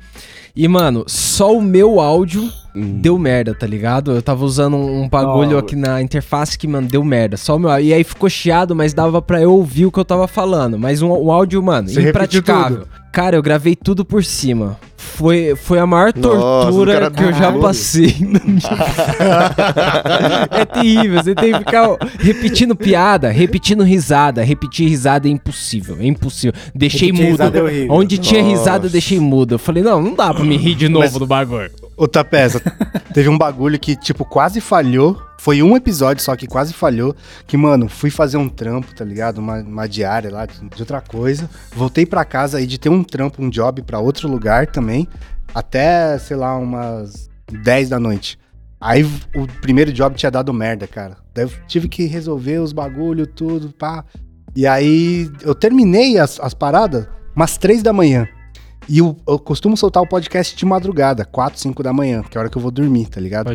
E, mano, só o meu áudio Hum. deu merda, tá ligado? Eu tava usando um, bagulho Oh. aqui na interface que, mano, deu merda. Só meu. E aí ficou chiado, mas dava pra eu ouvir o que eu tava falando. Mas um, o áudio, mano, Você impraticável. Cara, eu gravei tudo por cima. Foi, foi a maior Nossa, tortura cara que eu já passei É terrível, você tem que ficar repetindo piada, repetindo risada. Repetir risada é impossível, é impossível. Deixei Repetir mudo. risada é. Onde tinha Nossa. risada, eu deixei mudo. Eu falei, não, não dá pra me rir de novo Mas- do bagulho. Ô, Tapeza, teve um bagulho que, tipo, quase falhou. Foi um episódio só que quase falhou. Que, mano, fui fazer um trampo, tá ligado? Uma, uma diária lá de, outra coisa. Voltei pra casa aí de ter um trampo, um job pra outro lugar também. Até, sei lá, umas 10 da noite. Aí o primeiro job tinha dado merda, cara. Daí eu tive que resolver os bagulho, tudo, pá. E aí eu terminei as, as paradas umas 3 da manhã. E eu, eu costumo soltar o podcast de madrugada, 4, 5 da manhã, que é a hora que eu vou dormir, tá ligado?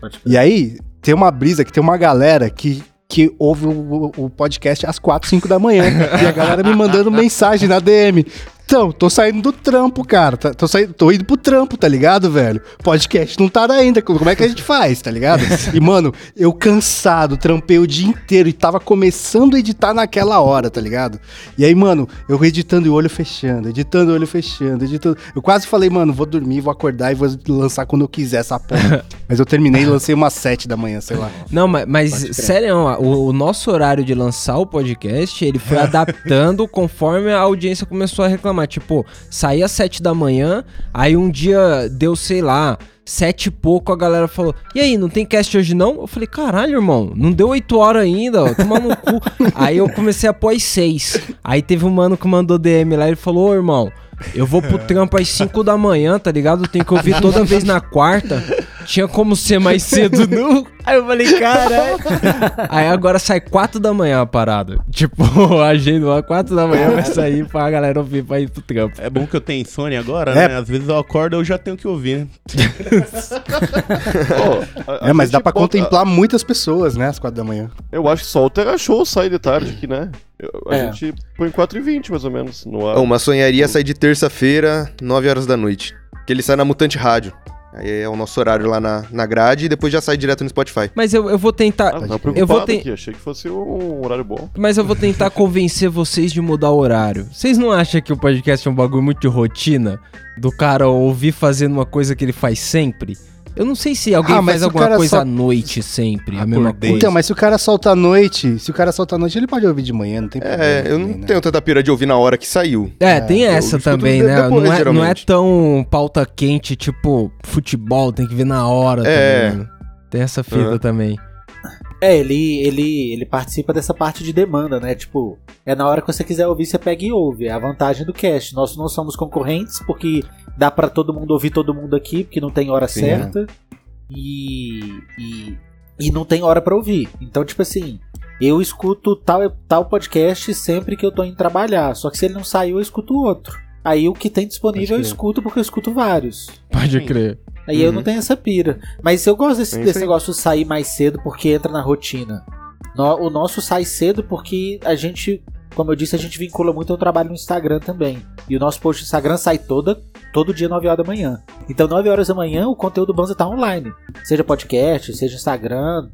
Pode crer. E aí, tem uma brisa que tem uma galera que, que ouve o, o- o podcast às 4, 5 da manhã. e a galera me mandando mensagem na DM. Então, tô saindo do trampo, cara. Tá- Tô, saindo, tô indo pro trampo, tá ligado, velho? Podcast não tá ainda. Como é que a gente faz, tá ligado? E, mano, eu cansado, trampei o dia inteiro e tava começando a editar naquela hora, tá ligado? E aí, mano, eu editando e o olho fechando, editando e o olho fechando, editando. Eu quase falei, mano, vou dormir, vou acordar e vou lançar quando eu quiser essa porra. Mas eu terminei e lancei umas 7 da manhã, sei lá. Não, mas, mas sério, o, o nosso horário de lançar o podcast, ele foi adaptando conforme a audiência começou a reclamar. Tipo, saía às 7 da manhã, aí um dia deu, sei lá, sete e pouco, a galera falou: E aí, não tem cast hoje não? Eu falei: Caralho, irmão, não deu oito horas ainda, ó, toma no cu. aí eu comecei a pôr às seis. Aí teve um mano que mandou DM lá, ele falou: Ô, irmão. Eu vou pro trampo às 5 da manhã, tá ligado? Eu tenho que ouvir toda vez na quarta. Tinha como ser mais cedo, não? Aí eu falei, caralho. Aí agora sai 4 da manhã a parada. Tipo, a agenda lá, 4 da manhã vai sair pra galera ouvir pra ir pro trampo. É bom que eu tenho insônia agora, É. né? Às vezes eu acordo eu já tenho que ouvir, né? A- a É, mas dá pra bota- contemplar muitas pessoas, né? Às quatro da manhã. Eu acho que só o Terra Show sai de tarde aqui, né? A É. gente põe 4h20 mais ou menos no ar. Uma sonharia sai de terça-feira, 9 horas da noite. Que ele sai na Mutante Rádio. Aí é o nosso horário lá na, na grade e depois já sai direto no Spotify. Mas eu, eu vou tentar. Ah, tava eu vou ter- aqui, achei que fosse um horário bom. Mas eu vou tentar convencer vocês de mudar o horário. Vocês não acham que o podcast é um bagulho muito de rotina? Do cara ouvir fazendo uma coisa que ele faz sempre? Eu não sei se alguém Ah, mas faz alguma coisa só- à noite sempre, a mesma coisa. Então, mas se o cara solta à noite, se o cara solta à noite, ele pode ouvir de manhã, não tem problema. É, eu não também, né? tenho tanta pira de ouvir na hora que saiu. É, tem eu essa também, né? depois, não, é, não é tão pauta quente, tipo futebol, tem que ver na hora É. também. né? Tem essa fita também. É, ele, ele, ele participa dessa parte de demanda, né? Tipo, é na hora que você quiser ouvir, você pega e ouve. É a vantagem do cast. Nós não somos concorrentes, porque dá pra todo mundo ouvir todo mundo aqui, porque não tem hora Sim, certa. E, e. E não tem hora pra ouvir. Então, tipo assim, eu escuto tal, tal podcast sempre que eu tô indo trabalhar. Só que se ele não saiu, eu escuto outro. Aí o que tem disponível eu escuto porque eu escuto vários. Pode Sim. crer. Aí eu Uhum. não tenho essa pira. Mas eu gosto desse, É desse negócio de sair mais cedo porque entra na rotina. No- o nosso sai cedo porque a gente, como eu disse, a gente vincula muito ao trabalho no Instagram também. E o nosso post no Instagram sai toda, todo dia 9 horas da manhã. Então 9 horas da manhã o conteúdo Banza tá online. Seja podcast, seja Instagram.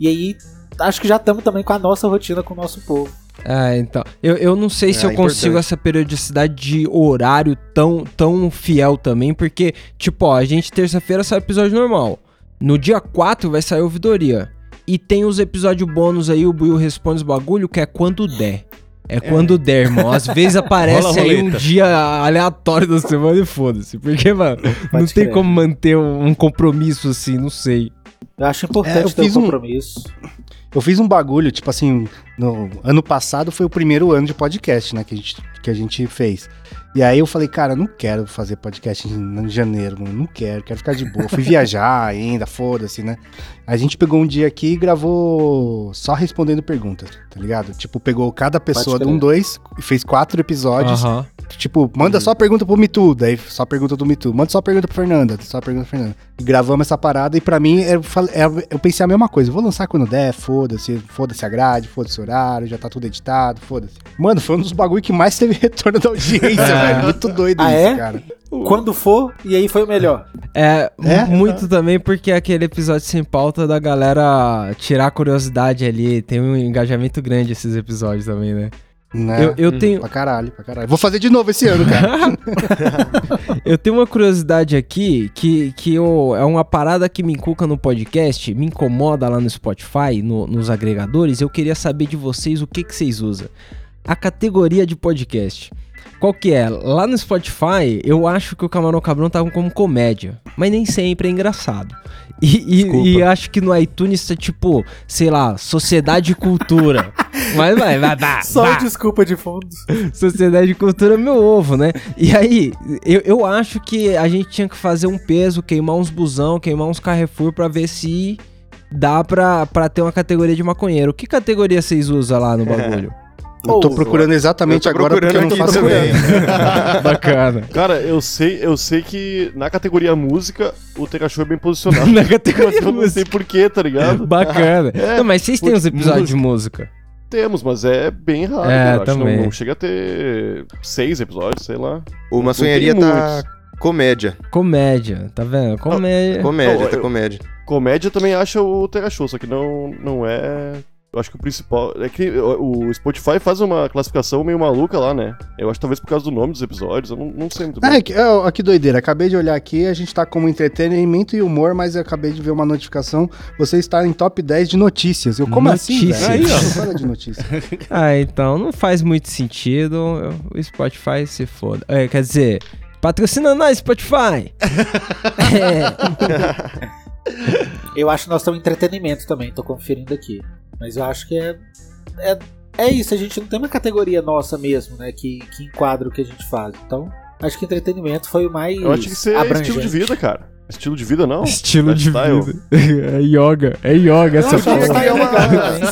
E aí acho que já estamos também com a nossa rotina com o nosso povo. É, então. Eu, eu não sei se É, eu consigo essa periodicidade de horário tão, tão fiel também, porque, tipo, ó, a gente terça-feira sai episódio normal. No dia 4 vai sair ouvidoria. E tem os episódios bônus aí, o Buiu responde os bagulho, que é quando der. É quando der, irmão. Às vezes aparece aí um dia aleatório da semana e foda-se. Porque, mano, não Pode tem crer. como manter um compromisso assim, não sei. Eu acho É, eu importante ter o fiz um- compromisso. Eu fiz um bagulho, tipo assim, no ano passado foi o primeiro ano de podcast, né, que a gente, que a gente fez. E aí eu falei, cara, eu não quero fazer podcast em, em janeiro, mano, não quero, quero ficar de boa. Fui viajar ainda, foda-se, né? A gente pegou um dia aqui e gravou só respondendo perguntas, tá ligado? Tipo, pegou cada pessoa de um, dois, e fez quatro episódios. Aham. Tipo, manda só pergunta pro Mitu, daí só pergunta do Mitu. Manda só pergunta pro Fernanda, só pergunta pro Fernanda. E gravamos essa parada e pra mim, eu, falei- é- eu pensei a mesma coisa. Vou lançar quando der, foda-se, foda-se a grade, foda-se o horário, já tá tudo editado, foda-se. Mano, foi um dos bagulho que mais teve retorno da audiência, velho. Muito doido Ah, isso, é? cara. Quando for, e aí foi o melhor. É, É? mu- muito também porque é aquele episódio sem pauta da galera tirar a curiosidade ali. Tem um engajamento grande esses episódios também, né? Né? Eu, eu tenho, Pra caralho, pra caralho. Vou fazer de novo esse ano, cara. eu tenho uma curiosidade aqui que, que eu, é uma parada que me inculca no podcast, me incomoda lá no Spotify, no- nos agregadores. Eu queria saber de vocês o que, que vocês usam. A categoria de podcast. Qual que é? Lá no Spotify, eu acho que o Camarão Cabrão tava como comédia, mas nem sempre é engraçado. E, e- e acho que no iTunes tá tipo, sei lá, Sociedade e Cultura. mas vai, vai, vai. Só vai. desculpa de fundo. Sociedade de Cultura é meu ovo, né? E aí, eu, eu acho que a gente tinha que fazer um peso, queimar uns busão, queimar uns Carrefour pra ver se dá pra, pra ter uma categoria de maconheiro. Que categoria vocês usam lá no bagulho? Eu tô procurando exatamente Eu tô agora porque eu não procurando faço também. ideia. Bacana. Cara, eu sei, eu sei que na categoria música o Tekashi é bem posicionado. Na Mas categoria eu não sei música. porquê, tá ligado? Bacana. É, não, mas vocês têm uns episódios de música. Temos, mas é bem raro. É, eu acho. Não- também. Não, chega a ter seis episódios, sei lá. O Não Maçonharia tá comédia. Comédia, tá vendo? Comédia. Comédia, Não, tá eu- comédia. Comédia também acha o Tekashi, só que não, não é. Eu acho que o principal. É que o o Spotify faz uma classificação meio maluca lá, né? Eu acho que talvez por causa do nome dos episódios, eu não, não sei muito bem. É, que, é, ó, que doideira. Acabei de olhar aqui, a gente tá como entretenimento e humor, mas eu acabei de ver uma notificação. Você está em top 10 de notícias. Eu, como assim, Notícias. velho? Aí, ó. De notícias. Ah, então não faz muito sentido. O Spotify se foda. É, quer dizer, Patrocina nós, Spotify! é, Eu acho que nós estamos em entretenimento também, tô conferindo aqui. Mas eu acho que é, é. É isso, a gente não tem uma categoria nossa mesmo, né? Que, que enquadra o que a gente faz. Então, acho que entretenimento foi o mais. Eu acho que isso é abrangente. estilo de vida, cara. Estilo de vida não. estilo de vida. É yoga, é yoga Eu essa aí é legal também.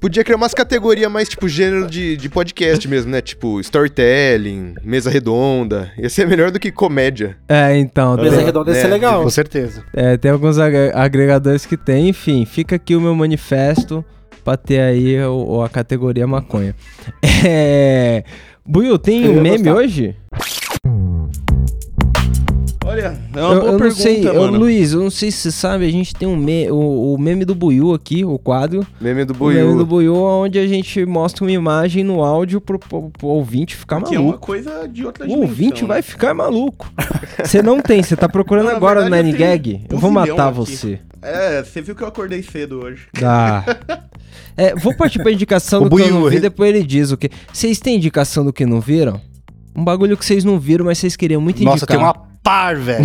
Podia criar umas categorias mais, tipo, gênero de, de podcast mesmo, né? Tipo, storytelling, mesa redonda. Ia ser melhor do que comédia. É, então, Mesa tem, redonda ia É, ser legal. Com certeza. é, tem alguns agre- agregadores que tem. Enfim, fica aqui o meu manifesto pra ter aí o- a categoria maconha. É. Buiu, tem um meme gostar. hoje? Olha, é uma eu, boa eu não pergunta, sei, eu-. Luiz, eu não sei se você sabe, a gente tem um me, o, o meme do Buiu aqui, o quadro. Meme do O meme do Buiu. Buiu, onde a gente mostra uma imagem no áudio pro, pro- pro ouvinte ficar que é uma maluco. coisa de outra O dimensão. ouvinte né? vai ficar maluco. Você não tem, você tá procurando Não, agora no verdade, tenho Gag? Eu vou matar aqui. você. É, você viu que eu acordei cedo hoje. Tá. É, vou partir pra indicação O do que eu Buiu, não vi, depois ele diz o que. Vocês têm indicação do que não viram? Um bagulho que vocês não viram, mas vocês queriam muito Nossa, tem indicar. uma par, velho.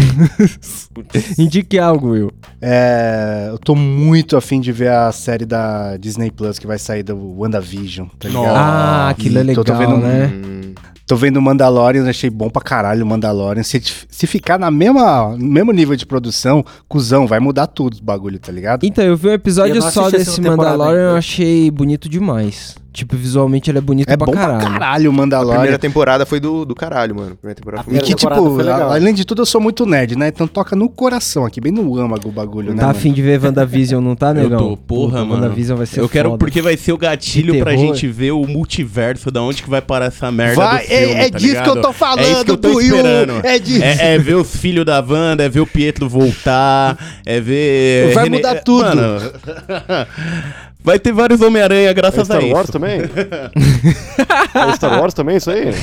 Indique algo, Will. É, eu tô muito afim de ver a série da Disney Plus que vai sair do WandaVision, tá ligado? Ah, aquilo é legal, tô, tô vendo, né? Hum, Tô vendo Mandalorian, achei bom pra caralho o Mandalorian. Se, se ficar na mesma, no mesmo nível de produção, cuzão, vai mudar tudo o bagulho, tá ligado? Então, eu vi um episódio só desse Mandalorian, eu achei bonito demais. Tipo, visualmente ele é bonito É pra bom caralho. pra caralho o a Mandalorian. primeira temporada foi do, do caralho, mano. A primeira temporada A foi E que, temporada tipo, foi legal. a- além de tudo, eu sou muito nerd, né? Então toca no coração aqui, bem no âmago o bagulho, né? Tá afim de ver WandaVision, não tá, Eu negão? tô, porra, Puta, mano. WandaVision vai ser Eu quero, foda. porque vai ser o gatilho pra gente ver o multiverso, da onde que vai parar essa merda Vai, do filme, é, é tá disso ligado? que eu tô falando, É isso que eu tô esperando. É disso. É, é ver os filhos da Wanda, é ver o Pietro voltar, é ver... Vai mudar é- tudo. Mano, vai ter vários Homem-Aranha É graças Star a isso. Wars também? é Star Wars também, isso aí?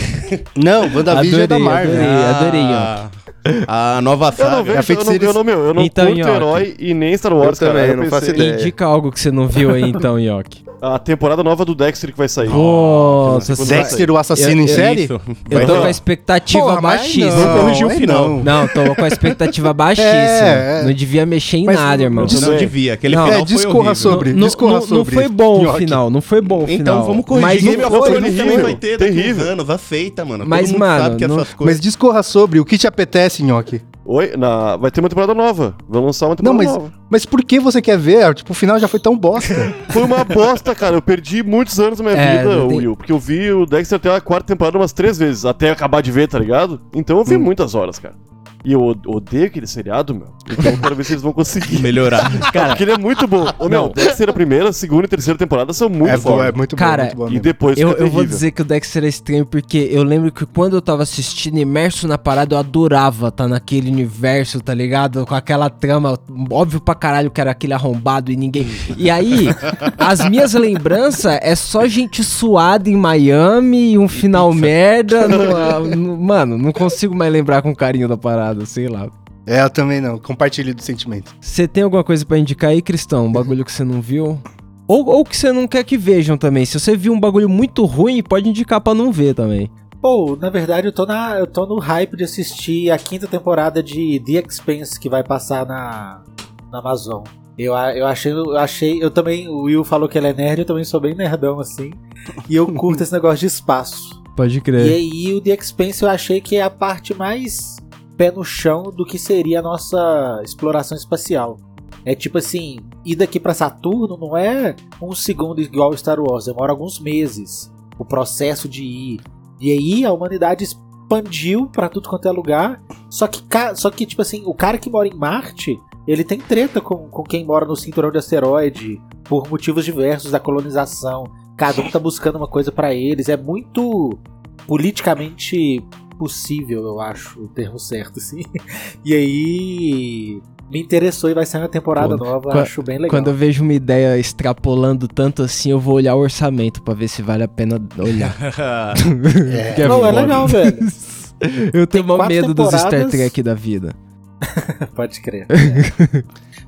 Não, WandaVision é da Marvel. adorei. adorei, ó. Ah, A nova Eu saga. não vejo, a eu não, eu não, meu, eu não Então, curto Nhoque. herói e nem Star Wars, Eu também, cara. não pensei- faço ideia. Indica algo que você não viu aí então, Yoki. A temporada nova do Dexter que vai sair. Nossa, você- Dexter, o assassino Eu- em eu- série? Isso. Eu Vai tô com a expectativa Porra, baixíssima. não, corrigir o final. não. Não, tô com a expectativa baixíssima. É, é. Não devia mexer em Mas nada, irmão. Não bem. devia, aquele Não, final é, foi discorra sobre- não, discorra não, não sobre foi bom o final, não foi bom o final. Então vamos corrigir. Mas não foi Thrones também vai ter daqui uns terrível. anos. Aceita, mano. Mas, Todo mundo mano, sabe que não- essas coisas... Mas discorra sobre o que te apetece, Nhoque. Oi? Na... Vai ter uma temporada nova. Vão lançar uma Não, temporada mas, nova. mas por que você quer ver? Tipo, o final já foi tão bosta. Foi uma bosta, cara. Eu perdi muitos anos da minha É, vida, não tem- Will. Porque eu vi o Dexter até a quarta temporada umas três vezes, até acabar de ver, tá ligado? Então eu vi muitas horas, cara. E eu od- odeio aquele seriado, meu. Então eu quero ver se eles vão conseguir. melhorar. Porque ele é muito bom. Ô, meu, Dexter, a primeira, a segunda e terceira temporada são muito é, bom, é muito Cara, bom, muito bom. E depois Eu, eu vou dizer que o Dexter é estranho porque eu lembro que quando eu tava assistindo imerso na parada, eu adorava estar naquele universo, tá ligado? Com aquela trama, óbvio pra caralho que era aquele arrombado e ninguém. E aí, as minhas lembranças é só gente suada em Miami e um final merda. no- no- mano, não consigo mais lembrar com carinho da parada, sei lá. É, eu também não. Compartilhe do sentimento. Você tem alguma coisa pra indicar aí, Cristão? Um bagulho que você não viu? Ou, ou que você não quer que vejam também. Se você viu um bagulho muito ruim, pode indicar pra não ver também. Pô, na verdade eu tô, na, eu tô no hype de assistir a quinta temporada de The Expanse que vai passar na, na Amazon. Eu, eu achei, eu achei, eu também, o Will falou que ele é nerd, eu também sou bem nerdão assim. E eu curto esse negócio de espaço. Pode E crer. aí o The Expanse eu achei que é a parte mais pé no chão do que seria a nossa exploração espacial. É tipo assim, ir daqui pra Saturno não é um segundo igual Star Wars, demora alguns meses o processo de ir. E aí a humanidade expandiu pra tudo quanto é lugar. Só que, só que tipo assim, o cara que mora em Marte, ele tem treta com, com quem mora no cinturão de asteroide por motivos diversos da colonização. Cada um tá buscando uma coisa pra eles. É muito politicamente possível, eu acho, o termo certo, assim. E aí me interessou e vai sair uma temporada Pô, nova, qua- acho bem legal. Quando eu vejo uma ideia extrapolando tanto assim, eu vou olhar o orçamento pra ver se vale a pena olhar. Que Não, é legal, velho. Eu tenho quatro medo dos Star temporadas. Trek da vida. Pode crer.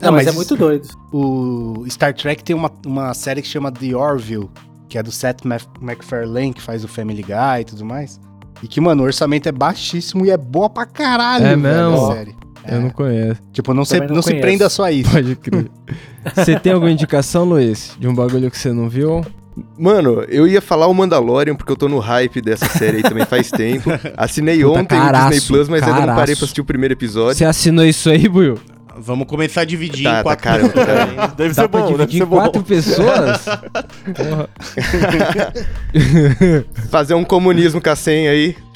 Não, Não, mas, mas é muito doido. O Star Trek tem uma, uma série que chama The Orville, que é do Seth Mac- MacFarlane, que faz o Family Guy e tudo mais. E que, mano, o orçamento é baixíssimo e é boa pra caralho, É velho, mesmo? série. Eu não conheço. Tipo, não, se, não não se prenda só a isso. Pode crer. Você tem alguma indicação, Luiz? De um bagulho que você não viu? Mano, eu ia falar o Mandalorian, porque eu tô no hype dessa série aí também faz tempo. Assinei Puta, ontem caraço, o Disney Plus, mas ainda não parei caraço. pra assistir o primeiro episódio. Você assinou isso aí, Buiu? Vamos começar a dividir Tá, em tá quatro tá caro. pessoas. Deve Dá ser bom, deve dividir ser em bom. quatro pessoas? Porra. Fazer um comunismo com a senha aí.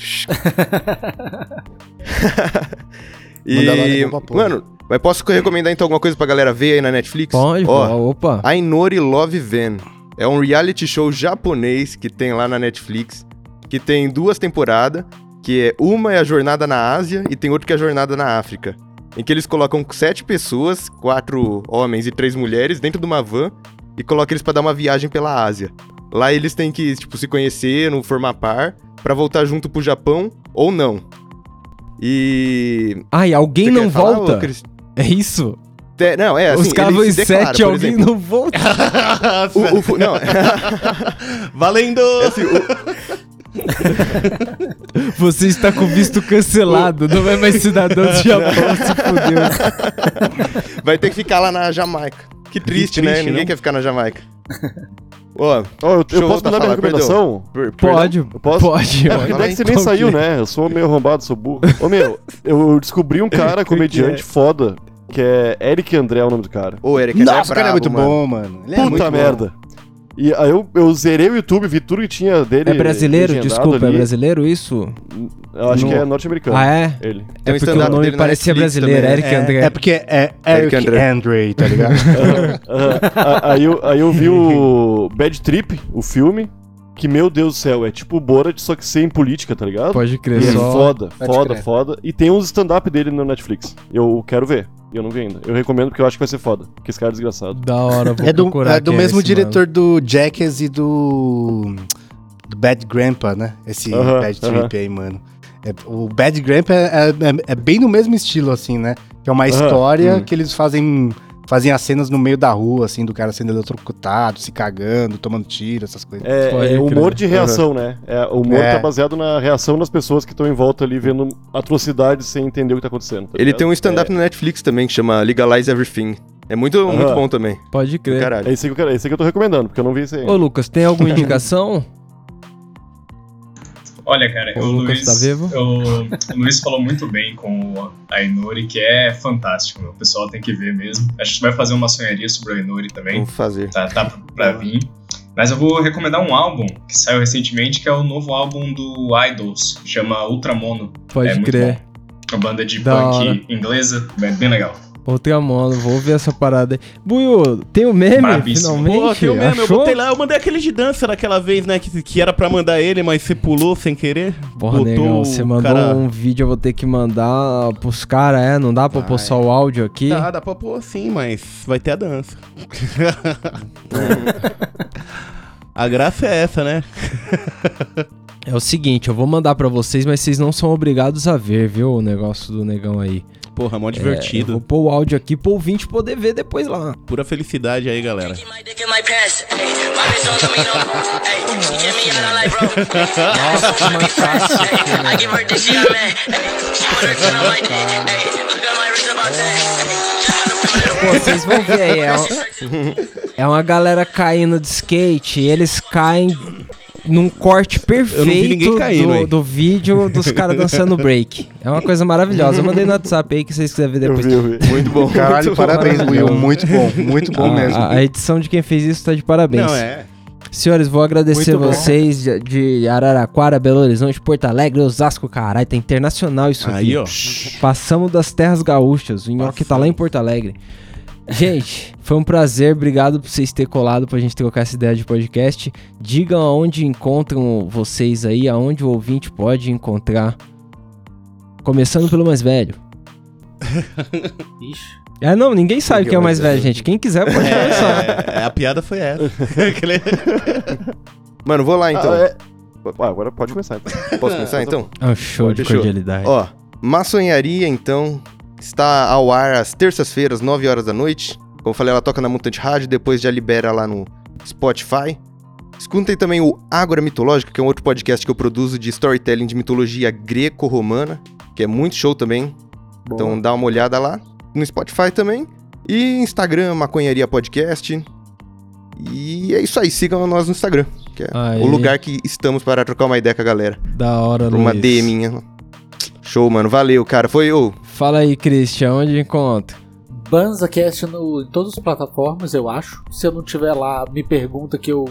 E, mano, mas posso recomendar então alguma coisa pra galera ver aí na Netflix? Pode, Ó, pô, opa. Ainori Love Van. É um reality show japonês que tem lá na Netflix, que tem duas temporadas, que é uma é a jornada na Ásia e tem outra que é a jornada na África. Em que eles colocam sete pessoas, quatro homens e três mulheres, dentro de uma van e colocam eles pra dar uma viagem pela Ásia. Lá eles têm que, tipo, se conhecer, não formar par, pra voltar junto pro Japão ou não. E. Ai, alguém Você não falar, volta? ô, Cris? É isso? Te- Não, é assim. Os caras vão em sete e alguém exemplo. não volta. O, o não, Valendo! é assim, o- Você está com visto cancelado. Não é mais cidadão do Japão, se fudeu. vai ter que ficar lá na Jamaica. Que triste, né? triste, Ninguém não? quer ficar na Jamaica. Ó, Ó, eu, eu posso mandar a minha recomendação? per- perdão. Pode, posso? pode. É, pode. porque Dexter nem Qual saiu, que é? né? Eu sou meio arrombado, sou burro. Ô, meu, eu descobri um cara, comediante foda, que é Eric André, é o nome do cara. Ô, Eric, André Nossa, o cara é brabo, muito mano. bom, mano. Ele é muito Puta bom. E aí eu, eu zerei o YouTube, vi tudo que tinha dele. É brasileiro? Desculpa, é ali. brasileiro isso? Eu acho No- que é norte-americano. Ah, é? Ele. Tem um é porque o nome parecia Netflix brasileiro, também. Eric É, André. é porque é Eric Eric André. Andre, tá ligado? Aham. A- aí, eu, aí eu vi o Bad Trip, o filme, que, meu Deus do céu, é tipo o Borat, só que sem política, tá ligado? Pode crer E é só. foda, Pode foda, crer. foda. E tem uns stand-up dele no Netflix. Eu quero ver. E eu não vi ainda. Eu recomendo porque eu acho que vai ser foda. Porque esse cara é desgraçado. Da hora, vou É do, procurar é do mesmo esse diretor do Jackass e do. do Bad Grandpa, né? Esse Aham, Bad aham. Trip aí, mano. É, o Bad Grandpa é, é- é bem no mesmo estilo, assim, né? Que é uma Aham, história hum. que eles fazem. Fazem as cenas no meio da rua, assim, do cara sendo eletrocutado, se cagando, tomando tiro, essas coisas. É, Pode é humor de reação, né? É, o humor É. tá baseado na reação das pessoas que estão em volta ali vendo atrocidades sem entender o que tá acontecendo. tá Ele tem um stand-up na Netflix também que chama Legalize Everything. É muito, muito Aham. bom também. Pode crer. Caralho. É esse que eu é esse que eu tô recomendando, porque eu não vi esse aí. Ô, Lucas, tem alguma indicação? Olha, cara, O o, Lucas Luiz, tá vivo? O, o Luiz falou muito bem com o Ainori, que é fantástico, o pessoal tem que ver mesmo. A gente vai fazer uma sonharia sobre o Ainori também, Vamos fazer. tá, tá pra- pra vir. Mas eu vou recomendar um álbum que saiu recentemente, que é o novo álbum do Idols, chama Ultramono. Pode é muito crer. Uma banda de Da punk hora. inglesa, é bem legal. Outra mano, vou ver essa parada aí. Buiu, tem o meme, Brabíssimo. finalmente? Pô, tem o meme, eu Achou? botei lá, eu mandei aquele de dança daquela vez, né? Que, que era pra mandar ele, mas você pulou sem querer. Porra, Botou negão, você mandou cara- um vídeo, eu vou ter que mandar pros caras, é? Não dá pra pôr só o áudio aqui? Dá, dá pra pôr sim, mas vai ter a dança. a graça é essa, né? É o seguinte, eu vou mandar pra vocês, mas vocês não são obrigados a ver, viu, o negócio do negão aí. Porra, mó É, divertido. vou pôr o áudio aqui pro ouvinte poder ver depois lá. Pura felicidade aí, galera. Nossa, que. Pô, vocês vão ver aí, é, um- é uma galera caindo de skate, e eles caem num corte perfeito caindo do, do vídeo dos caras dançando break. É uma coisa maravilhosa. Eu mandei no WhatsApp aí que vocês quiserem ver Eu depois. vi, eu vi. Muito bom. Caralho, muito bom. parabéns, Will. Muito bom, muito bom A- mesmo. A, a edição de quem fez isso tá de parabéns. Não, é. Senhores, vou agradecer Muito vocês de, de Araraquara, Belo Horizonte, Porto Alegre, Osasco, caralho, tá internacional isso Aí, aqui. ó. Passamos das terras gaúchas, o Nhoque tá lá em Porto Alegre. Gente, foi um prazer, obrigado por vocês terem colado pra gente trocar essa ideia de podcast. Digam aonde encontram vocês aí, aonde o ouvinte pode encontrar. Começando pelo mais velho. Ixi. É, não, ninguém sabe quem é o mais velho, gente. Quem quiser pode começar. É, a piada foi essa. Mano, vou lá então. Ah, é. Ah, agora pode começar. Então. Posso começar então? É um show de Fechou. cordialidade. Ó, Maçonharia, então, está ao ar às terças-feiras, 9 horas da noite. Como eu falei, ela toca na Mutante Rádio, depois já libera lá no Spotify. Escutem também o Ágora Mitológica, que é um outro podcast que eu produzo de storytelling de mitologia greco-romana, que é muito show também. Então dá uma olhada lá. No Spotify também. E Instagram, Maconharia Podcast. E é isso aí, sigam nós no Instagram, que é Aí. o lugar que estamos para trocar uma ideia com a galera. Da hora, uma Luiz. DMinha. Show, mano. Valeu, cara. Foi o. Fala aí, Christian, onde encontra? BanzaCast no, em todas as plataformas, eu acho. Se eu não tiver lá, me pergunta que eu,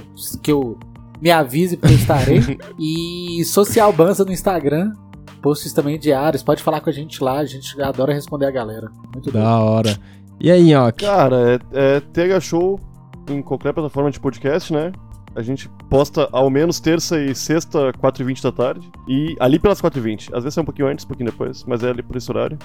que eu me avise porque eu estarei. e Social Banza no Instagram. Posts também diários. Pode falar com a gente lá. A gente adora responder a galera. Muito bem. Da hora. E aí, Nhoque? Cara, é, é TH Show em qualquer plataforma de podcast, né? A gente posta ao menos terça e sexta, 4h20 da tarde. E ali pelas 4h20. Às vezes é um pouquinho antes, um pouquinho depois, mas é ali por esse horário.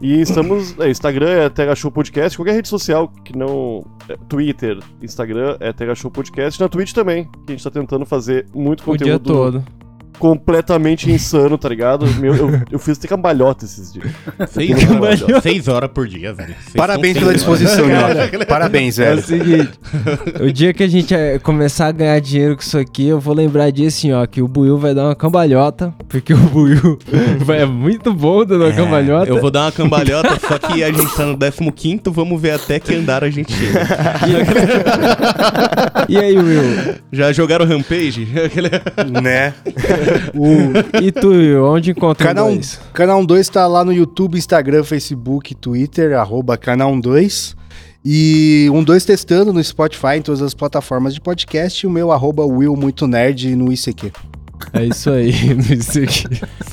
E estamos. É, Instagram é TH Show Podcast. Qualquer rede social que não. é, Twitter, Instagram é TH Show Podcast. Na Twitch também, que a gente tá tentando fazer muito O dia conteúdo todo. Completamente insano, tá ligado? Meu, eu, eu fiz até cambalhota esses dias. Seis horas, seis horas por dia, velho. Vocês Parabéns pela seis disposição, Nhoque. Parabéns, É o velho. seguinte, o dia que a gente eh, começar a ganhar dinheiro com isso aqui, eu vou lembrar disso assim, ó, que o Buiu vai dar uma cambalhota, porque o Buiu vai- é muito bom dando uma cambalhota. Eu vou dar uma cambalhota, só que a gente tá no 15, vamos ver até que andar a gente chega. E aí, Will? Já jogaram Rampage? Né? O... E tu, onde encontra Canal, dois? canal 2 tá lá no YouTube, Instagram, Facebook, Twitter, arroba canal 2. E um 2 testando no Spotify, em todas as plataformas de podcast. E o meu arroba Will Muito Nerd no ICQ. É isso aí, isso aqui.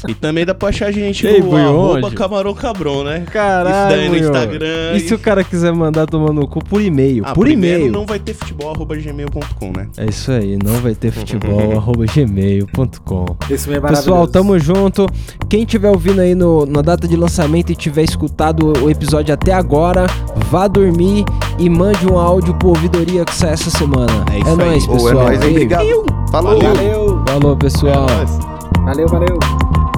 E também dá pra achar a gente Ei, no Buiu, arroba onde? Camarão Cabrão, né? Caralho, Isso daí no Will. Instagram. E se o cara quiser mandar tomar no cu por e-mail? Ah, por e-mail. não vai ter futebol, arroba gmail.com, né? É isso aí, não vai ter futebol, arroba gmail.com. Meio é Pessoal, tamo junto. Quem tiver ouvindo aí no, na data de lançamento e tiver escutado o episódio até agora, vá dormir e mande um áudio pro ouvidoria que sai essa semana. É isso aí. nóis, Ô, pessoal. é nóis, hein? Ei, Obrigado. Falou. Valeu, Falou, pessoal. Nóis. valeu, valeu.